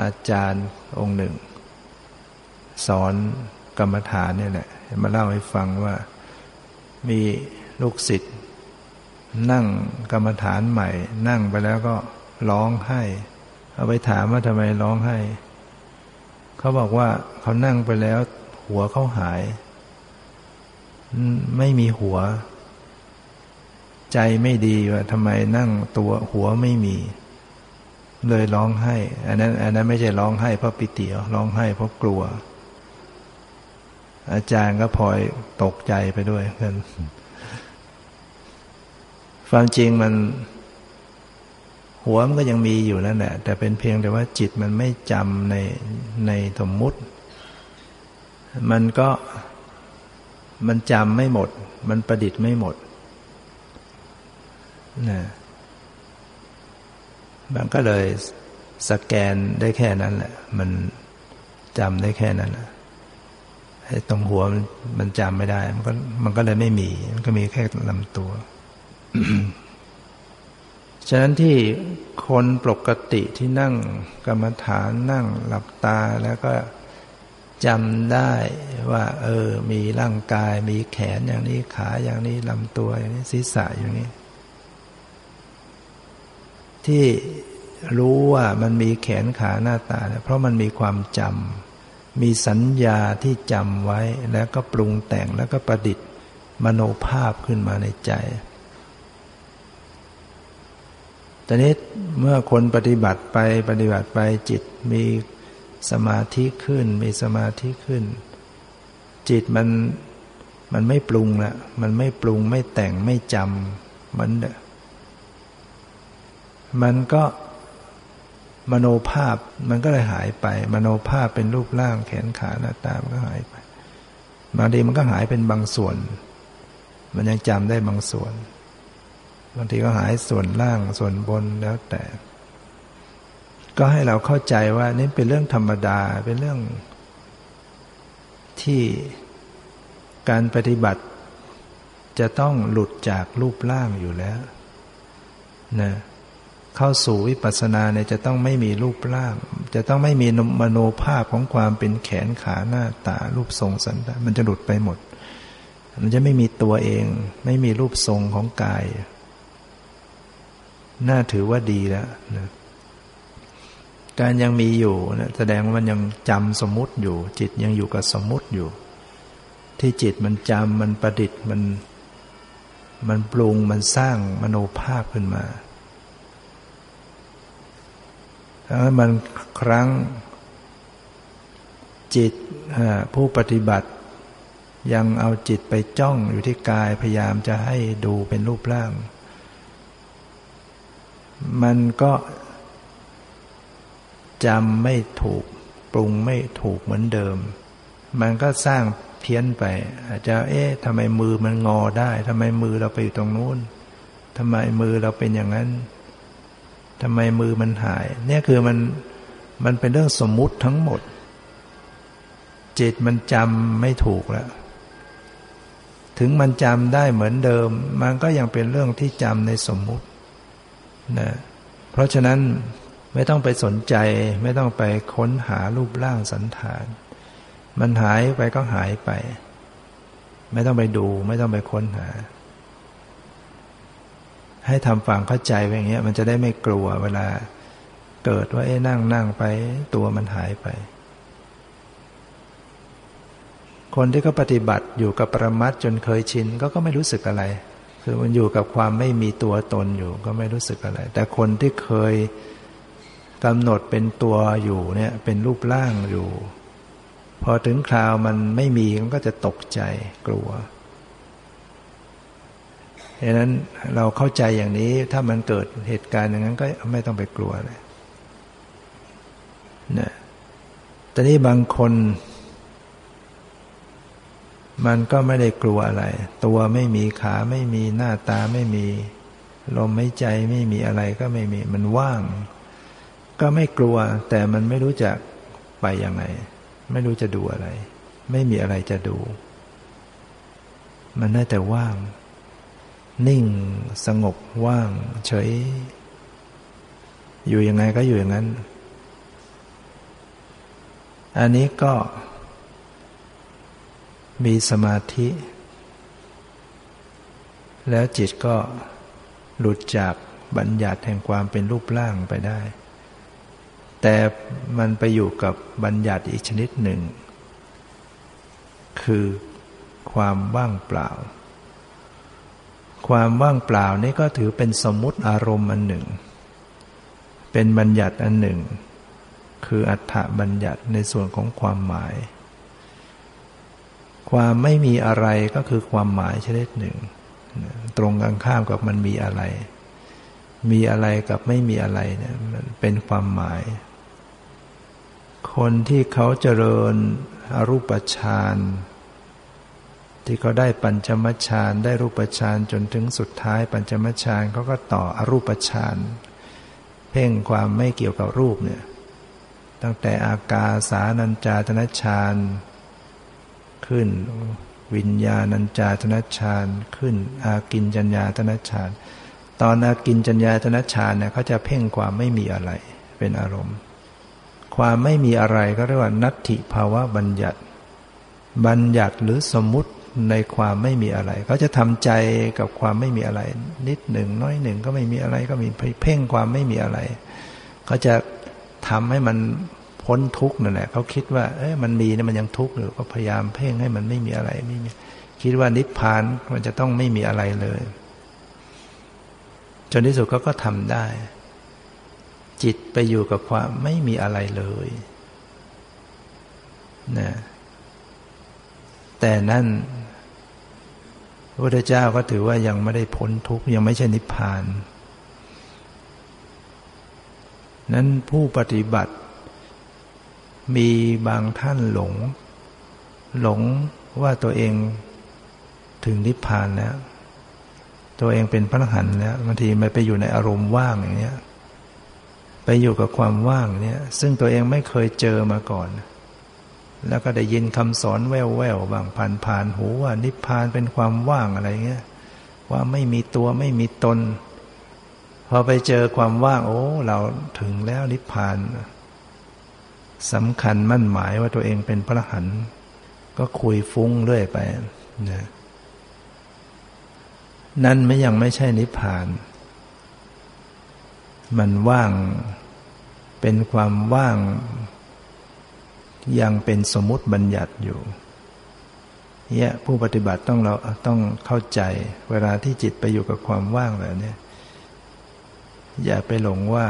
S1: อาจารย์องค์หนึ่ง สอนกรรมฐานเนี่ยแหละมาเล่าให้ฟังว่ามีลูกศิษย์นั่งกรรมฐานใหม่ นั่งไปแล้วก็ร้องไห้ เอาไปถามว่าทำไมร้องไห้ เขาบอกว่าเขานั่งไปแล้ว หัวเขาหาย ไม่มีหัว ใจไม่ดีว่าทำไมนั่งตัวหัวไม่มี เลยร้องไห้ อันนั้นอันนั้นไม่ใช่ร้องไห้เพราะปิติร้องไห้เพราะกลัว อาจารย์ก็พลอยตกใจไปด้วยกันความจริงมัน หัวมันก็ยังมีอยู่นั่นแหละแต่เป็นเพียงแต่ว่าจิตมันไม่จำในในสมมุติ มันก็มันจำไม่หมด มันประดิษฐ์ไม่หมด นะมันก็เลยสแกนได้แค่นั้นแหละ มันจำได้แค่นั้นแหละไอ้ตรงหัวมันมันจำไม่ได้ มันก็มันก็เลยไม่มี มันก็มีแค่ลำตัว ฉะนั้นที่คนปกติที่นั่งกรรมฐานนั่งหลับตาแล้วก็จำได้ว่า เออ มีร่างกายมีแขนอย่างนี้ขาอย่างนี้ลำตัวอย่างนี้ศีรษะอย่างนี้ ที่รู้ว่ามันมีแขนขาหน้าตา เพราะมันมีความจำมีสัญญาที่จำไว้แล้วก็ปรุงแต่งแล้วก็ประดิษฐ์มโนภาพขึ้นมาในใจต่นี้เมื่อคนปฏิบัติไปปฏิบัติไปจิตมีสมาธิขึ้น มีสมาธิขึ้น จิตมันมันไม่ปรุงละมันไม่ปรุงไม่แต่งไม่จำมัน มันก็มโนภาพมันก็เลยหายไป มโนภาพเป็นรูปร่างแขนขาหน้าตามันก็หายไปบางทีมันก็หายเป็นบางส่วน มันยังจำได้บางส่วน บางทีก็หายส่วนล่างส่วนบนแล้วแต่ ก็ให้เราเข้าใจว่านี่เป็นเรื่องธรรมดาเป็นเรื่อง ที่การปฏิบัติ จะต้องหลุดจากรูปร่างอยู่แล้วนะ เข้าสู่วิปัสสนาเนี่ยจะต้องไม่มีรูปร่าง จะต้องไม่มีมโนภาพของความเป็นแขนขาหน้าตารูปทรงสันดานมันจะหลุดไปหมด มันจะไม่มีตัวเอง ไม่มีรูปทรงของกาย น่าถือว่าดีแล้วนะการยังมีอยู่นะแสดงว่ามันยังจำสมมติอยู่ จิตยังอยู่กับสมมติอยู่ ที่จิตมันจำมันประดิษฐ์มัน มันปรุงมันสร้างมโนภาพขึ้นมาถ้า มันครั้งจิตผู้ปฏิบัติ ยังเอาจิตไปจ้องอยู่ที่กายพยายามจะให้ดูเป็นรูปร่าง มันก็จำไม่ถูกปรุงไม่ถูกเหมือนเดิม มันก็สร้างเพี้ยนไป อาจจะเอ๊ะทำไมมือมันงอได้ทำไมมือเราไปอยู่ตรงนู้นทำไมมือเราเป็นอย่างนั้น ทำไมมือมันหาย เนี่ยคือมันมันเป็นเรื่องสมมุติทั้งหมด จิตมันจำไม่ถูกแล้ว ถึงมันจำได้เหมือนเดิม มันก็ยังเป็นเรื่องที่จำในสมมุตินะเพราะฉะนั้นไม่ต้องไปสนใจ ไม่ต้องไปค้นหารูปร่างสันฐาน มันหายไปก็หายไป ไม่ต้องไปดู ไม่ต้องไปค้นหา ให้ทำฟังเข้าใจไปอย่างเงี้ย มันจะได้ไม่กลัวเวลาเกิดว่าเอ้นั่งนั่งไป ตัวมันหายไป คนที่เขาปฏิบัติอยู่กับประมัดจนเคยชินก็ก็ไม่รู้สึกอะไร คือมันอยู่กับความไม่มีตัวตนอยู่ก็ไม่รู้สึกอะไร แต่คนที่เคยกำหนดเป็นตัวอยู่เนี่ย เป็นรูปร่างอยู่ พอถึงคราวมันไม่มีมันก็จะตกใจกลัว ดังนั้นเราเข้าใจอย่างนี้ถ้ามันเกิดเหตุการณ์อย่างนั้นก็ไม่ต้องไปกลัวเลยนะแต่นี่บางคน มันก็ไม่ได้กลัวอะไร ตัวไม่มีขาไม่มีหน้าตาไม่มี ลมไม่ใจไม่มีอะไรก็ไม่มี มันว่าง ก็ไม่กลัว แต่มันไม่รู้จะไปยังไง ไม่รู้จะดูอะไร ไม่มีอะไรจะดู มันได้แต่ว่าง นิ่งสงบว่าง เฉย อยู่ยังไงก็อยู่อย่างนั้น อันนี้ก็ มีสมาธิ แล้วจิตก็หลุดจากบัญญัติแห่งความเป็นรูปร่างไปได้ แต่มันไปอยู่กับบัญญัติอีกชนิดหนึ่ง คือความว่างเปล่า ความว่างเปล่านี่ก็ถือเป็นสมมุติอารมณ์อันหนึ่ง เป็นบัญญัติอันหนึ่ง คืออัฏฐบัญญัติในส่วนของความหมาย ความไม่มีอะไรก็คือความหมายชนิดหนึ่ง ตรงกันข้ามกับมันมีอะไร มีอะไรกับไม่มีอะไรเนี่ยมันเป็นความหมาย คนที่เขาเจริญอรูปฌาน ที่เขาได้ปัญจมฌานได้รูปฌานจนถึงสุดท้าย ปัญจมฌานเขาก็ต่ออรูปฌานเพ่งความไม่เกี่ยวกับรูปเนี่ยตั้งแต่อากาสานัญจาตนฌานขึ้น วิญญาณัญจาตนฌานขึ้น อากินจัญญาตนฌานตอนอากินจัญญาตนฌานเนี่ยเขาจะเพ่งความไม่มีอะไรเป็นอารมณ์ ความไม่มีอะไรก็เรียกว่านัตถิภาวะบัญญัติ บัญญัติหรือสมมุติ ในความไม่มีอะไร เขาจะทำใจกับความไม่มีอะไร นิดหนึ่งน้อยหนึ่งก็ไม่มีอะไร ก็มีเพ่งความไม่มีอะไร เขาจะทำให้มันพ้นทุกข์นั่นแหละเขาคิดว่า เอ้ยมันมีเนี่ยมันยังทุกข์อยู่ก็พยายามเพ่งให้มันไม่มีอะไรไม่มีคิดว่านิพพานมันจะต้องไม่มีอะไรเลย จนที่สุดเขาก็ทำได้ จิตไปอยู่กับความไม่มีอะไรเลยนะแต่นั่น พระพุทธเจ้าก็ถือว่ายังไม่ได้พ้นทุกข์ยังไม่ใช่นิพพาน นั้นผู้ปฏิบัติ มีบางท่านหลง หลงว่าตัวเองถึงนิพพานแล้ว ตัวเองเป็นพระอรหันต์แล้วบางทีมันไปอยู่ในอารมณ์ว่างอย่างเนี้ยไปอยู่กับความว่างเนี้ยซึ่งตัวเองไม่เคยเจอมาก่อน แล้วก็ได้ยินคำสอนแว่วๆบางผ่านผ่านหูว่านิพพานเป็นความว่างอะไรเงี้ยว่าไม่มีตัวไม่มีตน พอไปเจอความว่าง โอ้ เราถึงแล้วนิพพานสำคัญมั่นหมายว่าตัวเองเป็นพระหันก็คุยฟุ้งเรื่อยไปนะนั่นไม่ยังไม่ใช่นิพพาน มันว่างเป็นความว่าง ยังเป็นสมมติบัญญัติอยู่เนี่ยผู้ปฏิบัติต้องเราต้องเข้าใจ เวลาที่จิตไปอยู่กับความว่างแบบนี้อย่าไปหลงว่า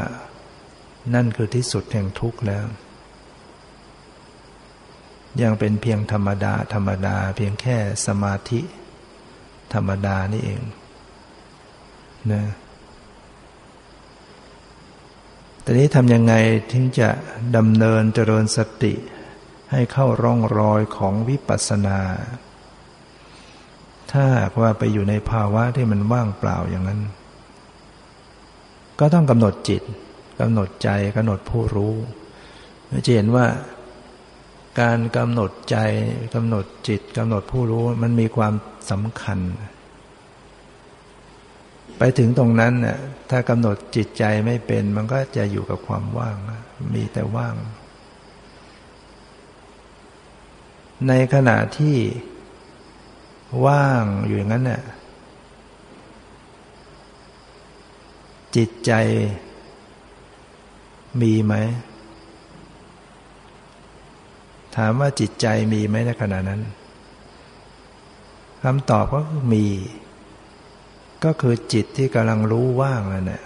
S1: นั่นคือที่สุดแห่งทุกข์แล้ว ยังเป็นเพียงธรรมดา ธรรมดา เพียงแค่สมาธิ ธรรมดานี่เองนะแต่นี้ทำยังไงถึงจะดำเนินเจริญสติ ให้เข้าร่องรอยของวิปัสสนา ถ้าว่าไปอยู่ในภาวะที่มันว่างเปล่าอย่างนั้น ก็ต้องกำหนดจิตกำหนดใจกำหนดผู้รู้จะเห็นว่าการกำหนดใจกำหนดจิตกำหนดผู้รู้มันมีความสำคัญ ไปถึงตรงนั้นเนี่ยถ้ากำหนดจิตใจไม่เป็น มันก็จะอยู่กับความว่าง มีแต่ว่าง ในขณะที่ว่างอยู่อย่างนั้นเนี่ยจิตใจมีไหม ถามว่าจิตใจมีไหมในขณะนั้นคำตอบก็มี ก็คือจิตที่กำลังรู้ว่างนั่นแหละ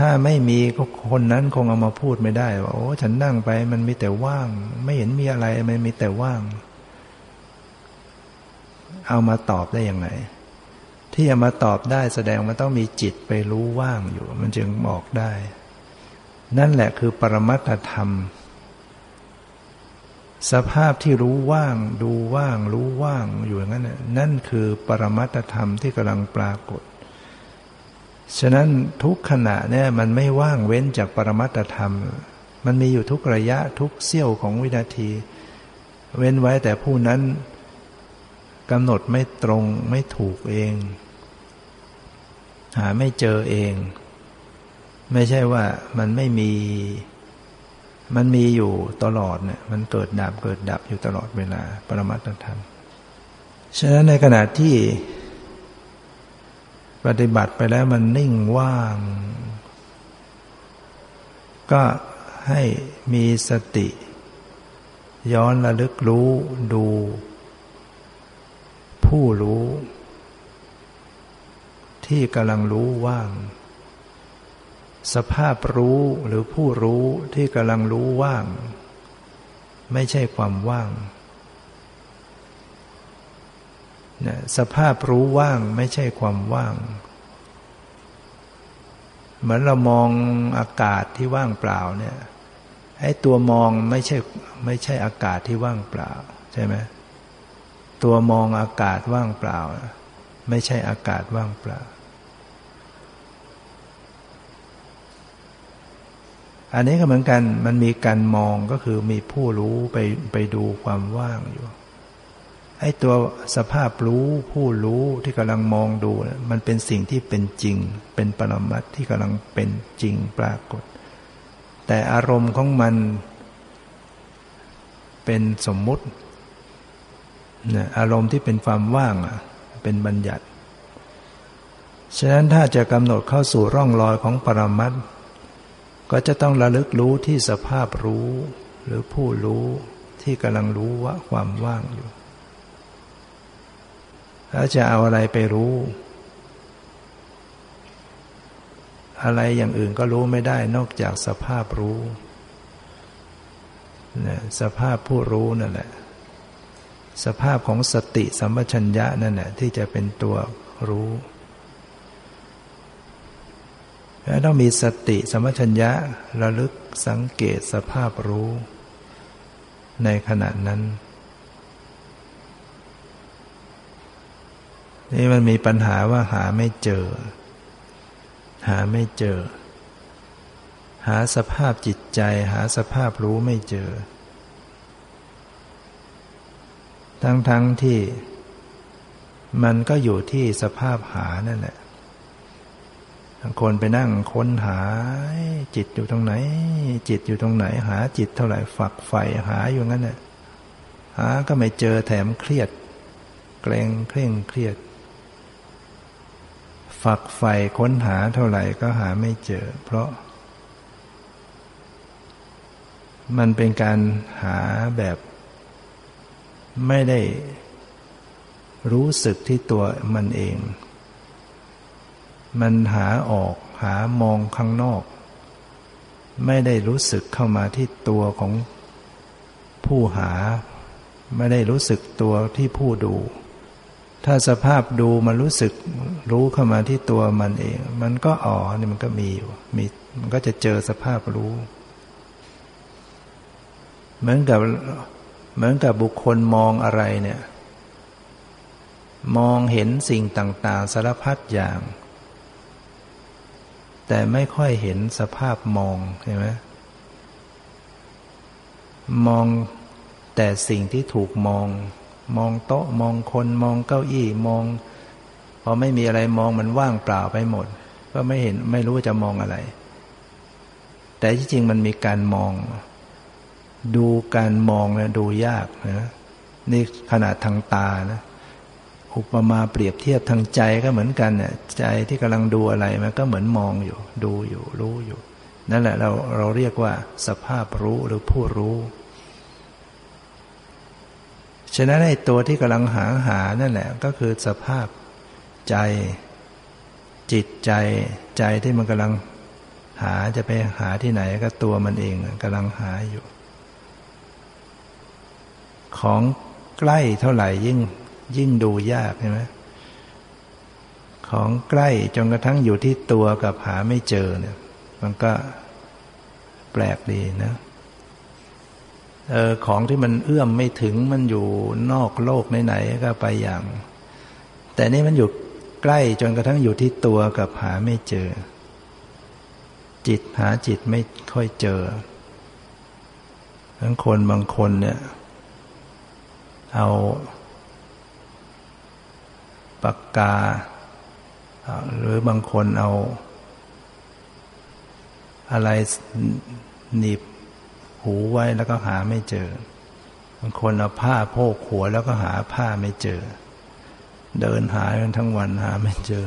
S1: ถ้าไม่มีก็คนนั้นคงเอามาพูดไม่ได้ว่าโอ้ฉันนั่งไปมันมีแต่ว่าง ไม่เห็นมีอะไรมันมีแต่ว่าง เอามาตอบได้ยังไง ที่จะมาตอบได้แสดงมันต้องมีจิตไปรู้ว่างอยู่ มันจึงบอกได้ นั่นแหละคือปรมัตธรรม สภาพที่รู้ว่าง ดูว่าง รู้ว่างอยู่อย่างนั้นนั่นคือปรมัตธรรมที่กำลังปรากฏ ฉะนั้นทุกขณะเนี่ยมันไม่ว่างเว้นจากปรมัตธรรม มันมีอยู่ทุกระยะทุกเสี้ยวของวินาที เว้นไว้แต่ผู้นั้นกำหนดไม่ตรงไม่ถูกเอง หาไม่เจอเอง ไม่ใช่ว่ามันไม่มี มันมีอยู่ตลอดเนี่ยมันเกิดดับเกิดดับอยู่ตลอดเวลาปรมัตธรรม ฉะนั้นในขณะที่ ปฏิบัติไปแล้วมันนิ่งว่าง ก็ให้มีสติ ย้อนระลึกรู้ดู ผู้รู้ ที่กำลังรู้ว่าง สภาพรู้หรือผู้รู้ที่กำลังรู้ว่าง ไม่ใช่ความว่าง นะสภาพรู้ว่างไม่ใช่ความว่าง เหมือนเรามองอากาศที่ว่างเปล่าเนี่ยไอ้ตัวมองไม่ใช่ไม่ใช่อากาศที่ว่างเปล่า ใช่ไหมตัวมองอากาศว่างเปล่า ไม่ใช่อากาศว่างเปล่า อันนี้ก็เหมือนกันมันมีการมองก็คือมีผู้รู้ไปไปดูความว่างอยู่ ไอ้ตัวสภาพรู้ผู้รู้ที่กำลังมองดู มันเป็นสิ่งที่เป็นจริง เป็นปรมัตที่กำลังเป็นจริงปรากฏ แต่อารมณ์ของมันเป็นสมมุติอารมณ์ที่เป็นความว่างเป็นบัญญัติ ฉะนั้นถ้าจะกำหนดเข้าสู่ร่องรอยของปรมัตก็จะต้องระลึกรู้ที่สภาพรู้ หรือผู้รู้ที่กำลังรู้ว่าความว่างอยู่ แล้วจะเอาอะไรไปรู้ อะไรอย่างอื่นก็รู้ไม่ได้นอกจากสภาพรู้นะสภาพผู้รู้นั่นแหละ สภาพของสติสัมปชัญญะนั่นแหละที่จะเป็นตัวรู้แล้วต้องมีสติสัมปชัญญะระลึกสังเกตสภาพรู้ ในขณะนั้น นี่มันมีปัญหาว่าหาไม่เจอ หาไม่เจอ หาสภาพจิตใจ หาสภาพรู้ไม่เจอ ทั้งทั้งที่ มันก็อยู่ที่สภาพหานั่นแหละบางคนไปนั่งค้นหา จิตอยู่ตรงไหน จิตอยู่ตรงไหน หาจิตเท่าไหร่ฝักใฝ่หาอยู่งั้นน่ะหาก็ไม่เจอแถมเครียด เกรงเคร่งเครียด ฝักใฝ่ค้นหาเท่าไหร่ก็หาไม่เจอ เพราะ มันเป็นการหาแบบ ไม่ได้รู้สึกที่ตัวมันเอง มันหาออกหามองข้างนอก ไม่ได้รู้สึกเข้ามาที่ตัวของผู้หา ไม่ได้รู้สึกตัวที่ผู้ดู ถ้าสภาพดูมันรู้สึกรู้เข้ามาที่ตัวมันเอง มันก็อ๋อนี่มันก็มีอยู่มีมันก็จะเจอสภาพรู้ เหมือนกับเหมือนกับบุคคลมองอะไรเนี่ย มองเห็นสิ่งต่างๆ สารพัดอย่าง แต่ไม่ค่อยเห็นสภาพมองใช่ไหมมองแต่สิ่งที่ถูกมอง มองโต๊ะมองคนมองเก้าอี้มอง พอไม่มีอะไรมองมันว่างเปล่าไปหมด ก็ไม่เห็นไม่รู้จะมองอะไร แต่ที่จริงมันมีการมอง ดูการมองนะดูยากนะนี่ขนาดทางตานะอุปมาเปรียบเทียบทางใจก็เหมือนกันเนี่ยใจที่กำลังดูอะไรมันก็เหมือนมองอยู่ ดูอยู่รู้อยู่ นั่นแหละเราเราเรียกว่าสภาพรู้หรือผู้รู้ ฉะนั้นไอ้ตัวที่กำลังหาหานั่นแหละ ก็คือสภาพใจ จิตใจใจที่มันกำลังหาจะไปหาที่ไหนก็ตัวมันเองกำลังหาอยู่ ของใกล้เท่าไหร่ยิ่งยิ่งดูยากใช่ไหมของใกล้จนกระทั่งอยู่ที่ตัวกับหาไม่เจอเนี่ย มันก็แปลกดีนะ ออของที่มันเอื้อมไม่ถึงมันอยู่นอกโลกไหนๆก็ไปอย่าง แต่นี่มันอยู่ใกล้จนกระทั่งอยู่ที่ตัวกับหาไม่เจอ จิตหาจิตไม่ค่อยเจอทั้งคนบางคนเนี่ย เอาปากกา หรือบางคนเอา อะไรหนีบ หูไว้แล้วก็หาไม่เจอบางคนเอาผ้าโพกหัวแล้วก็หาผ้าไม่เจอ เดินหากันทั้งวันหาไม่เจอ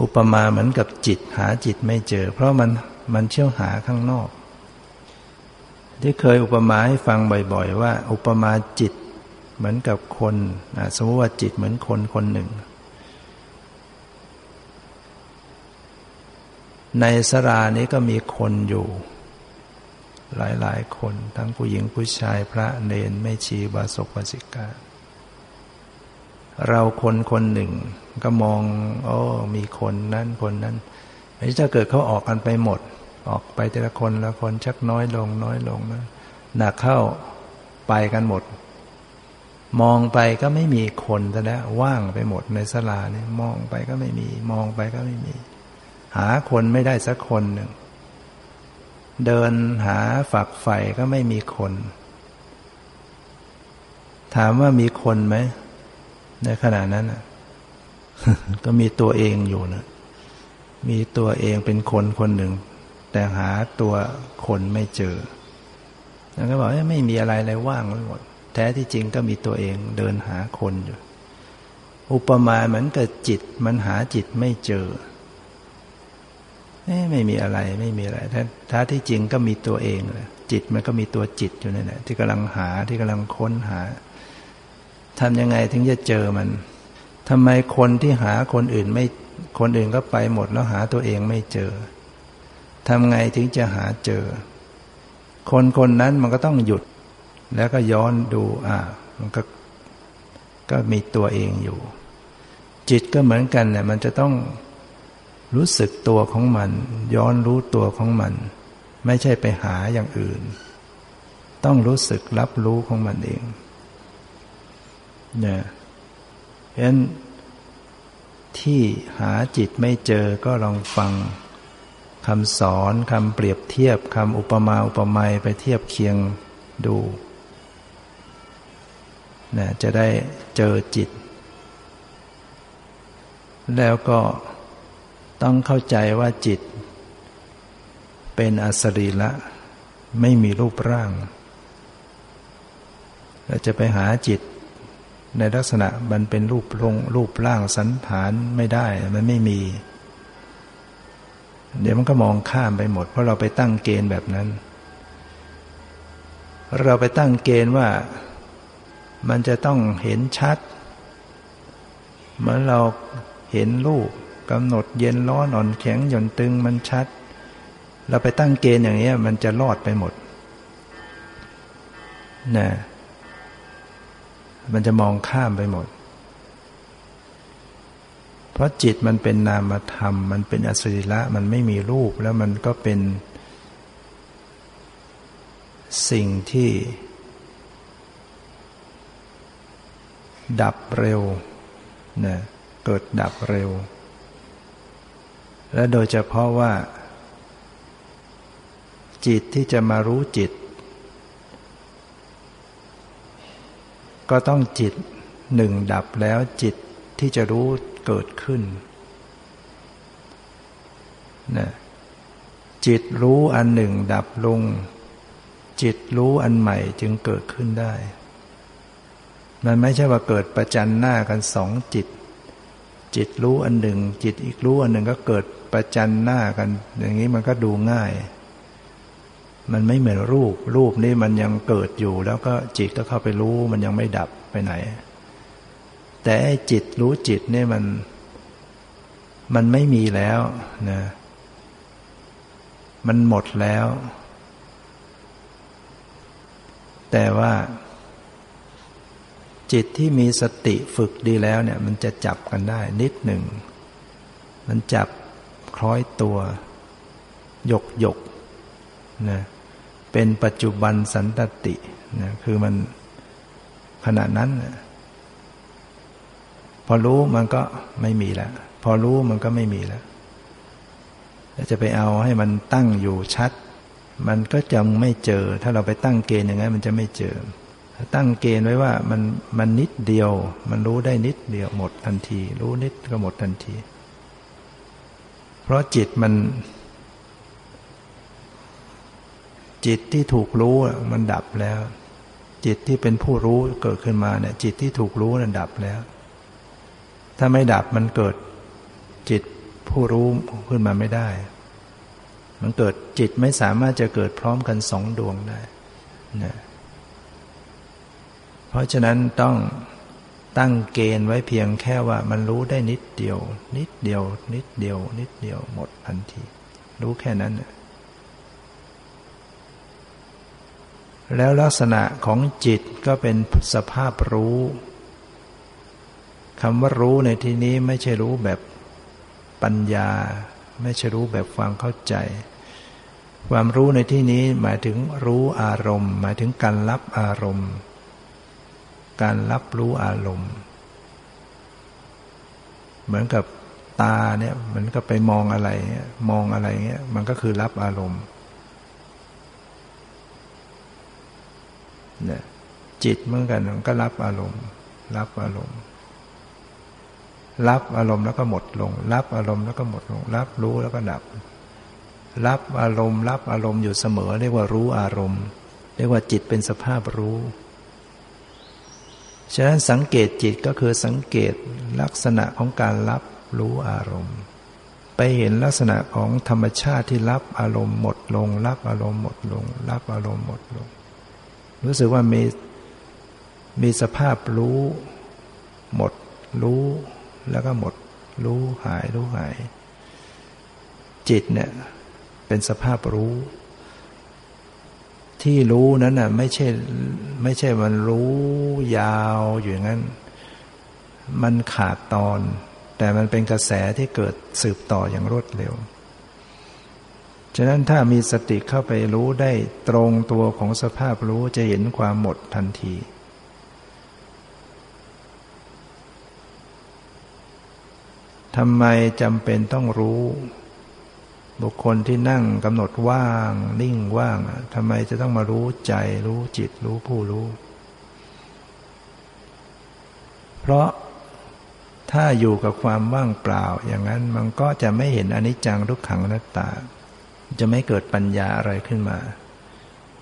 S1: อุปมาเหมือนกับจิตหาจิตไม่เจอ เพราะมันมันเชี่ยวหาข้างนอก ที่เคยอุปมาให้ฟังบ่อย ๆ ว่า อุปมาจิตเหมือนกับคนสมมติว่าจิตเหมือนคนคนหนึ่ง ในสรานี้ก็มีคนอยู่ หลายๆ คนทั้งผู้หญิงผู้ชายพระเนนไม่ชีบาศกบาสิกา เราคนคนหนึ่ง ก็มองโอ้มีคนนั้นคนนั้นไม่ถ้าเกิดเขาออกกันไปหมด ออกไปแต่ละคนละคนชักน้อยลงน้อยลงนะหนักเข้าไปกันหมด มองไปก็ไม่มีคนแต่แล้วว่างไปหมดในสลาเนี่ยมองไปก็ไม่มี มองไปก็ไม่มี หาคนไม่ได้สักคนหนึ่ง เดินหาฝักใฝ่ก็ไม่มีคน ถามว่ามีคนไหม ในขณะนั้นก็มีตัวเองอยู่นะมีตัวเองเป็นคนคนหนึ่ง แต่หาตัวคนไม่เจอแล้วก็บอกไม่มีอะไรเลยว่างไปหมด แท้ที่จริงก็มีตัวเองเดินหาคนอยู่ อุปมาเหมือนกับจิตมันหาจิตไม่เจอ ไม่มีอะไรไม่มีอะไรแท้ที่จริงก็มีตัวเองเลยจิตมันก็มีตัวจิตอยู่นั่นแหละที่กำลังหาที่กำลังค้นหาทำยังไงถึงจะเจอมันทำไมคนที่หาคนอื่นไม่คนอื่นก็ไปหมดแล้วหาตัวเองไม่เจอทำไงถึงจะหาเจอ คนคนนั้นมันก็ต้องหยุด แล้วก็ย้อนดู อ่า มันก็ก็มีตัวเองอยู่ จิตก็เหมือนกันเนี่ยมันจะต้อง รู้สึกตัวของมัน ย้อนรู้ตัวของมัน ไม่ใช่ไปหาอย่างอื่น ต้องรู้สึกรับรู้ของมันเองเนี่ยเพราะนั้นที่หาจิตไม่เจอก็ลองฟังคำสอนคำเปรียบเทียบคำอุปมาอุปไมยไปเทียบเคียงดูนะจะได้เจอจิต แล้วก็ ต้องเข้าใจว่าจิต เป็นอสรีละ ไม่มีรูปร่าง เราจะไปหาจิต ในลักษณะมันเป็นรูปลงรูปร่างสันฐานไม่ได้ มันไม่มี เดี๋ยวมันก็มองข้ามไปหมด เพราะเราไปตั้งเกณฑ์แบบนั้น เราไปตั้งเกณฑ์ว่ามันจะต้องเห็นชัด เหมือนเราเห็นรูป กำหนดเย็นร้อนอ่อนแข็งหย่อนตึงมันชัด เราไปตั้งเกณฑ์อย่างนี้มันจะรอดไปหมดนะมันจะมองข้ามไปหมด เพราะจิตมันเป็นนามธรรม มันเป็นอสุริละมันไม่มีรูปแล้วมันก็เป็น สิ่งที่ ดับเร็วนะเกิดดับเร็ว และโดยเฉพาะว่า จิตที่จะมารู้จิต ก็ต้องจิตหนึ่งดับแล้วจิตที่จะรู้เกิดขึ้นนะจิตรู้อันหนึ่งดับลง จิตรู้อันใหม่จึงเกิดขึ้นได้ มันไม่ใช่ว่าเกิดประจันหน้ากันสองจิต จิตรู้อันหนึ่ง จิตอีกรู้อันหนึ่งก็เกิด ประจันหน้ากัน อย่างนี้มันก็ดูง่าย มันไม่เหมือนรูป รูปนี่มันยังเกิดอยู่ แล้วก็จิตก็เข้าไปรู้มันยังไม่ดับไปไหน แต่จิตรู้จิตนี่มัน มันไม่มีแล้วนะมันหมดแล้ว แต่ว่าจิตที่มีสติฝึกดีแล้วเนี่ย มันจะจับกันได้นิดหนึ่ง มันจับ ล้อยตัว หยกหยกนะเป็นปัจจุบันสันตตินะคือมันขณะนั้นนะพอรู้มันก็ไม่มีแล้ว พอรู้มันก็ไม่มีแล้วจะไปเอาให้มันตั้งอยู่ชัด มันก็จะไม่เจอ ถ้าเราไปตั้งเกณฑ์อย่างนั้นมันจะไม่เจอ ตั้งเกณฑ์ไว้ว่ามันมันนิดเดียว มันรู้ได้นิดเดียวหมดทันที รู้นิดก็หมดทันที ราะจิตมัน จิตที่ถูกรู้มันดับแล้ว จิตที่เป็นผู้รู้เกิดขึ้นมาเนี่ย จิตที่ถูกรู้นั้นดับแล้ว ถ้าไม่ดับมันเกิด จิตผู้รู้ขึ้นมาไม่ได้ มันเกิดจิตไม่สามารถจะเกิดพร้อมกันสองดวงได้นะเพราะฉะนั้นต้อง ตั้งเกณฑ์ไว้เพียงแค่ว่ามันรู้ได้นิดเดียว นิดเดียว นิดเดียว นิดเดียวหมดทันที รู้แค่นั้นแล้วลักษณะของจิตก็เป็นสภาพรู้คำว่ารู้ในที่นี้ไม่ใช่รู้แบบปัญญา ไม่ใช่รู้แบบความเข้าใจ ความรู้ในที่นี้หมายถึงรู้อารมณ์ หมายถึงการรับอารมณ์ การรับรู้อารมณ์ เหมือนกับตาเนี่ยเหมือนกับไปมองอะไรมองอะไรเงี้ยมันก็คือรับอารมณ์เนี่ยจิตเหมือนกันมันก็รับอารมณ์ รับอารมณ์ รับอารมณ์แล้วก็หมดลง รับอารมณ์แล้วก็หมดลง รับรู้แล้วก็ดับ รับอารมณ์ รับอารมณ์อยู่เสมอ เรียกว่ารู้อารมณ์ เรียกว่าจิตเป็นสภาพรู้ ฉะนั้นสังเกตจิตก็คือสังเกตลักษณะของการรับรู้อารมณ์ ไปเห็นลักษณะของธรรมชาติที่รับอารมณ์หมดลง รับอารมณ์หมดลง รับอารมณ์หมดลง รู้สึกว่ามีมีสภาพรู้ หมด รู้แล้วก็หมด รู้หายรู้หาย จิตเนี่ยเป็นสภาพรู้ ที่รู้นั้นน่ะไม่ใช่ไม่ใช่มันรู้ยาวอยู่อย่างนั้น มันขาดตอน แต่มันเป็นกระแสที่เกิดสืบต่ออย่างรวดเร็ว ฉะนั้นถ้ามีสติเข้าไปรู้ได้ตรงตัวของสภาพรู้จะเห็นความหมดทันทีทำไมจำเป็นต้องรู้ บุคคลที่นั่งกำหนดว่าง นิ่งว่างทำไมจะต้องมารู้ใจ รู้จิต รู้ผู้รู้ เพราะถ้าอยู่กับความว่างเปล่า อย่างนั้นมันก็จะไม่เห็นอนิจจังทุกขังนัตตา จะไม่เกิดปัญญาอะไรขึ้นมา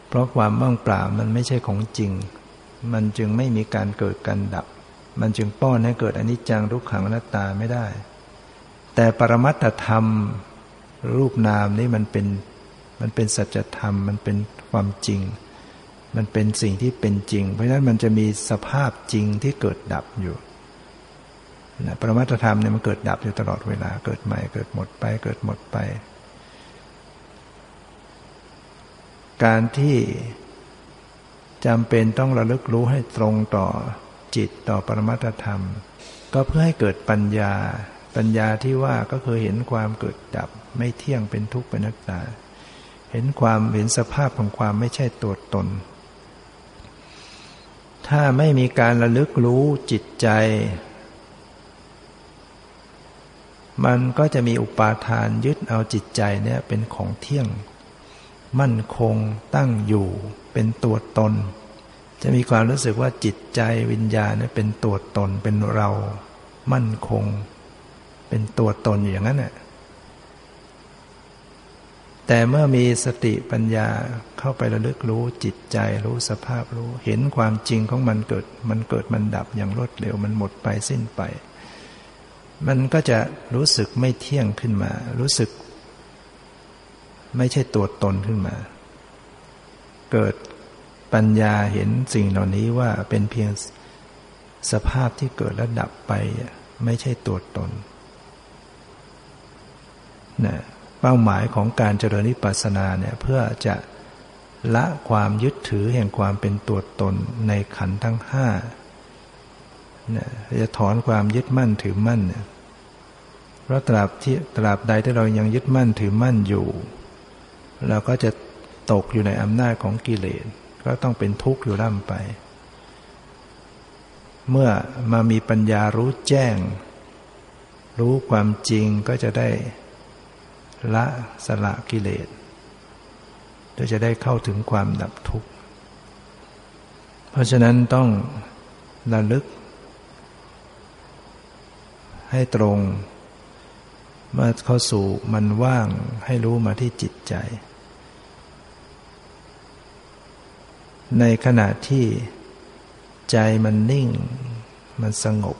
S1: เพราะความว่างเปล่ามันไม่ใช่ของจริง มันจึงไม่มีการเกิดการดับ มันจึงป้อนให้เกิดอนิจจังทุกขังนัตตาไม่ได้ แต่ปรมัตธรรม รูปนามนี่มันเป็นมันเป็นสัจธรรม มันเป็นความจริง มันเป็นสิ่งที่เป็นจริง เพราะฉะนั้นมันจะมีสภาพจริงที่เกิดดับอยู่นะปรมัตธรรมเนี่ยมันเกิดดับอยู่ตลอดเวลา เกิดใหม่เกิดหมดไป เกิดหมดไป การที่จำเป็นต้องระลึกรู้ให้ตรงต่อจิตต่อปรมัตธรรม ก็เพื่อให้เกิดปัญญา ปัญญาที่ว่าก็คือเห็นความเกิดดับ ไม่เที่ยงเป็นทุกข์เป็นนักตาเห็นความเห็นสภาพของความไม่ใช่ตัวตน ถ้าไม่มีการระลึกรู้จิตใจ มันก็จะมีอุปาทานยึดเอาจิตใจเนี่ยเป็นของเที่ยง มั่นคงตั้งอยู่เป็นตัวตน จะมีความรู้สึกว่าจิตใจวิญญาณเนี่ยเป็นตัวตนเป็นเรา มั่นคง เป็นตัวตนอย่างนั้นแหละแต่เมื่อมีสติปัญญาเข้าไประลึกรู้จิตใจ รู้สภาพรู้ เห็นความจริงของมันเกิด มันเกิดมันดับอย่างรวดเร็วมันหมดไปสิ้นไป มันก็จะรู้สึกไม่เที่ยงขึ้นมา รู้สึก ไม่ใช่ตัวตนขึ้นมา เกิดปัญญาเห็นสิ่งเหล่านี้ว่าเป็นเพียงสภาพที่เกิดและดับไป ไม่ใช่ตัวตน นะเป้าหมายของการเจริญนิพพานาเนี่ยเพื่อจะละความยึดถือแห่งความเป็นตัวตนในขันทั้งห้าเนี่ยจะถอนความยึดมั่นถือมั่นเนี่ยเพราะตราบที่ตราบใดที่เรายังยึดมั่นถือมั่นอยู่ เราก็จะตกอยู่ในอำนาจของกิเลสก็ต้องเป็นทุกข์อยู่ร่ำไป เมื่อมามีปัญญารู้แจ้ง รู้ความจริงก็จะได้ ละสละกิเลสเพื่อจะได้เข้าถึงความดับทุกข์ เพราะฉะนั้นต้องระลึก ให้ตรงเมื่อเข้าสู่มันว่างให้รู้มาที่จิตใจ ในขณะที่ใจมันนิ่ง มันสงบ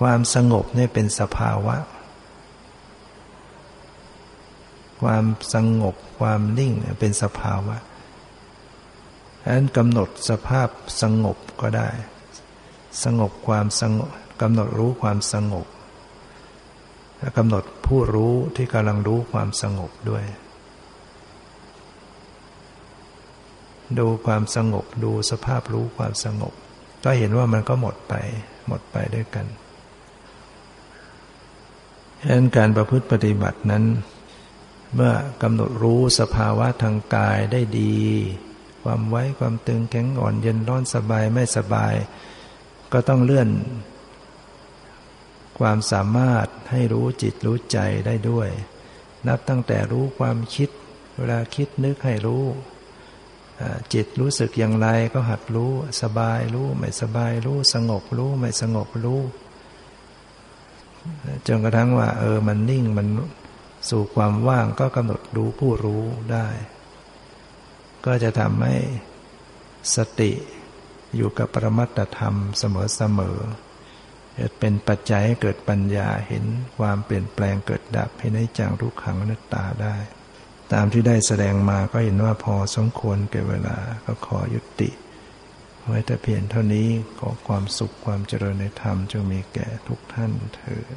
S1: ความสงบนี่เป็นสภาวะ ความสงบความนิ่งเป็นสภาวะฉะนั้นกำหนดสภาพสงบก็ได้ สงบความสงบกำหนดรู้ความสงบและกำหนดผู้รู้ที่กำลังรู้ความสงบด้วย ดูความสงบดูสภาพรู้ความสงบ ก็เห็นว่ามันก็หมดไป หมดไปด้วยกันฉะนั้นการประพฤติปฏิบัตินั้น เมื่อกำหนดรู้สภาวะทางกายได้ดี ความไว้ความตึงแข็งอ่อนเย็นร้อนสบายไม่สบาย ก็ต้องเลื่อน ความสามารถให้รู้จิตรู้ใจได้ด้วย นับตั้งแต่รู้ความคิด เวลาคิดนึกให้รู้ จิตรู้สึกอย่างไรก็หัดรู้สบายรู้ไม่สบายรู้สงบรู้ไม่สงบรู้จนกระทั่งว่า เออมันนิ่งมัน สู่ความว่างก็กำหนดดูผู้รู้ได้ ก็จะทำให้สติอยู่กับปรมัตธรรมเสมอๆเป็นปัจจัยให้เกิดปัญญาเห็นความเปลี่ยนแปลงเกิดดับเห็นในจังทุกขังนัตตาได้ ตามที่ได้แสดงมาก็เห็นว่าพอสมควรเก่เวลาก็ขอยุติ ไว้แต่เพียงเท่านี้ขอความสุขความเจริญในธรรมจงมีแก่ทุกท่านเถิด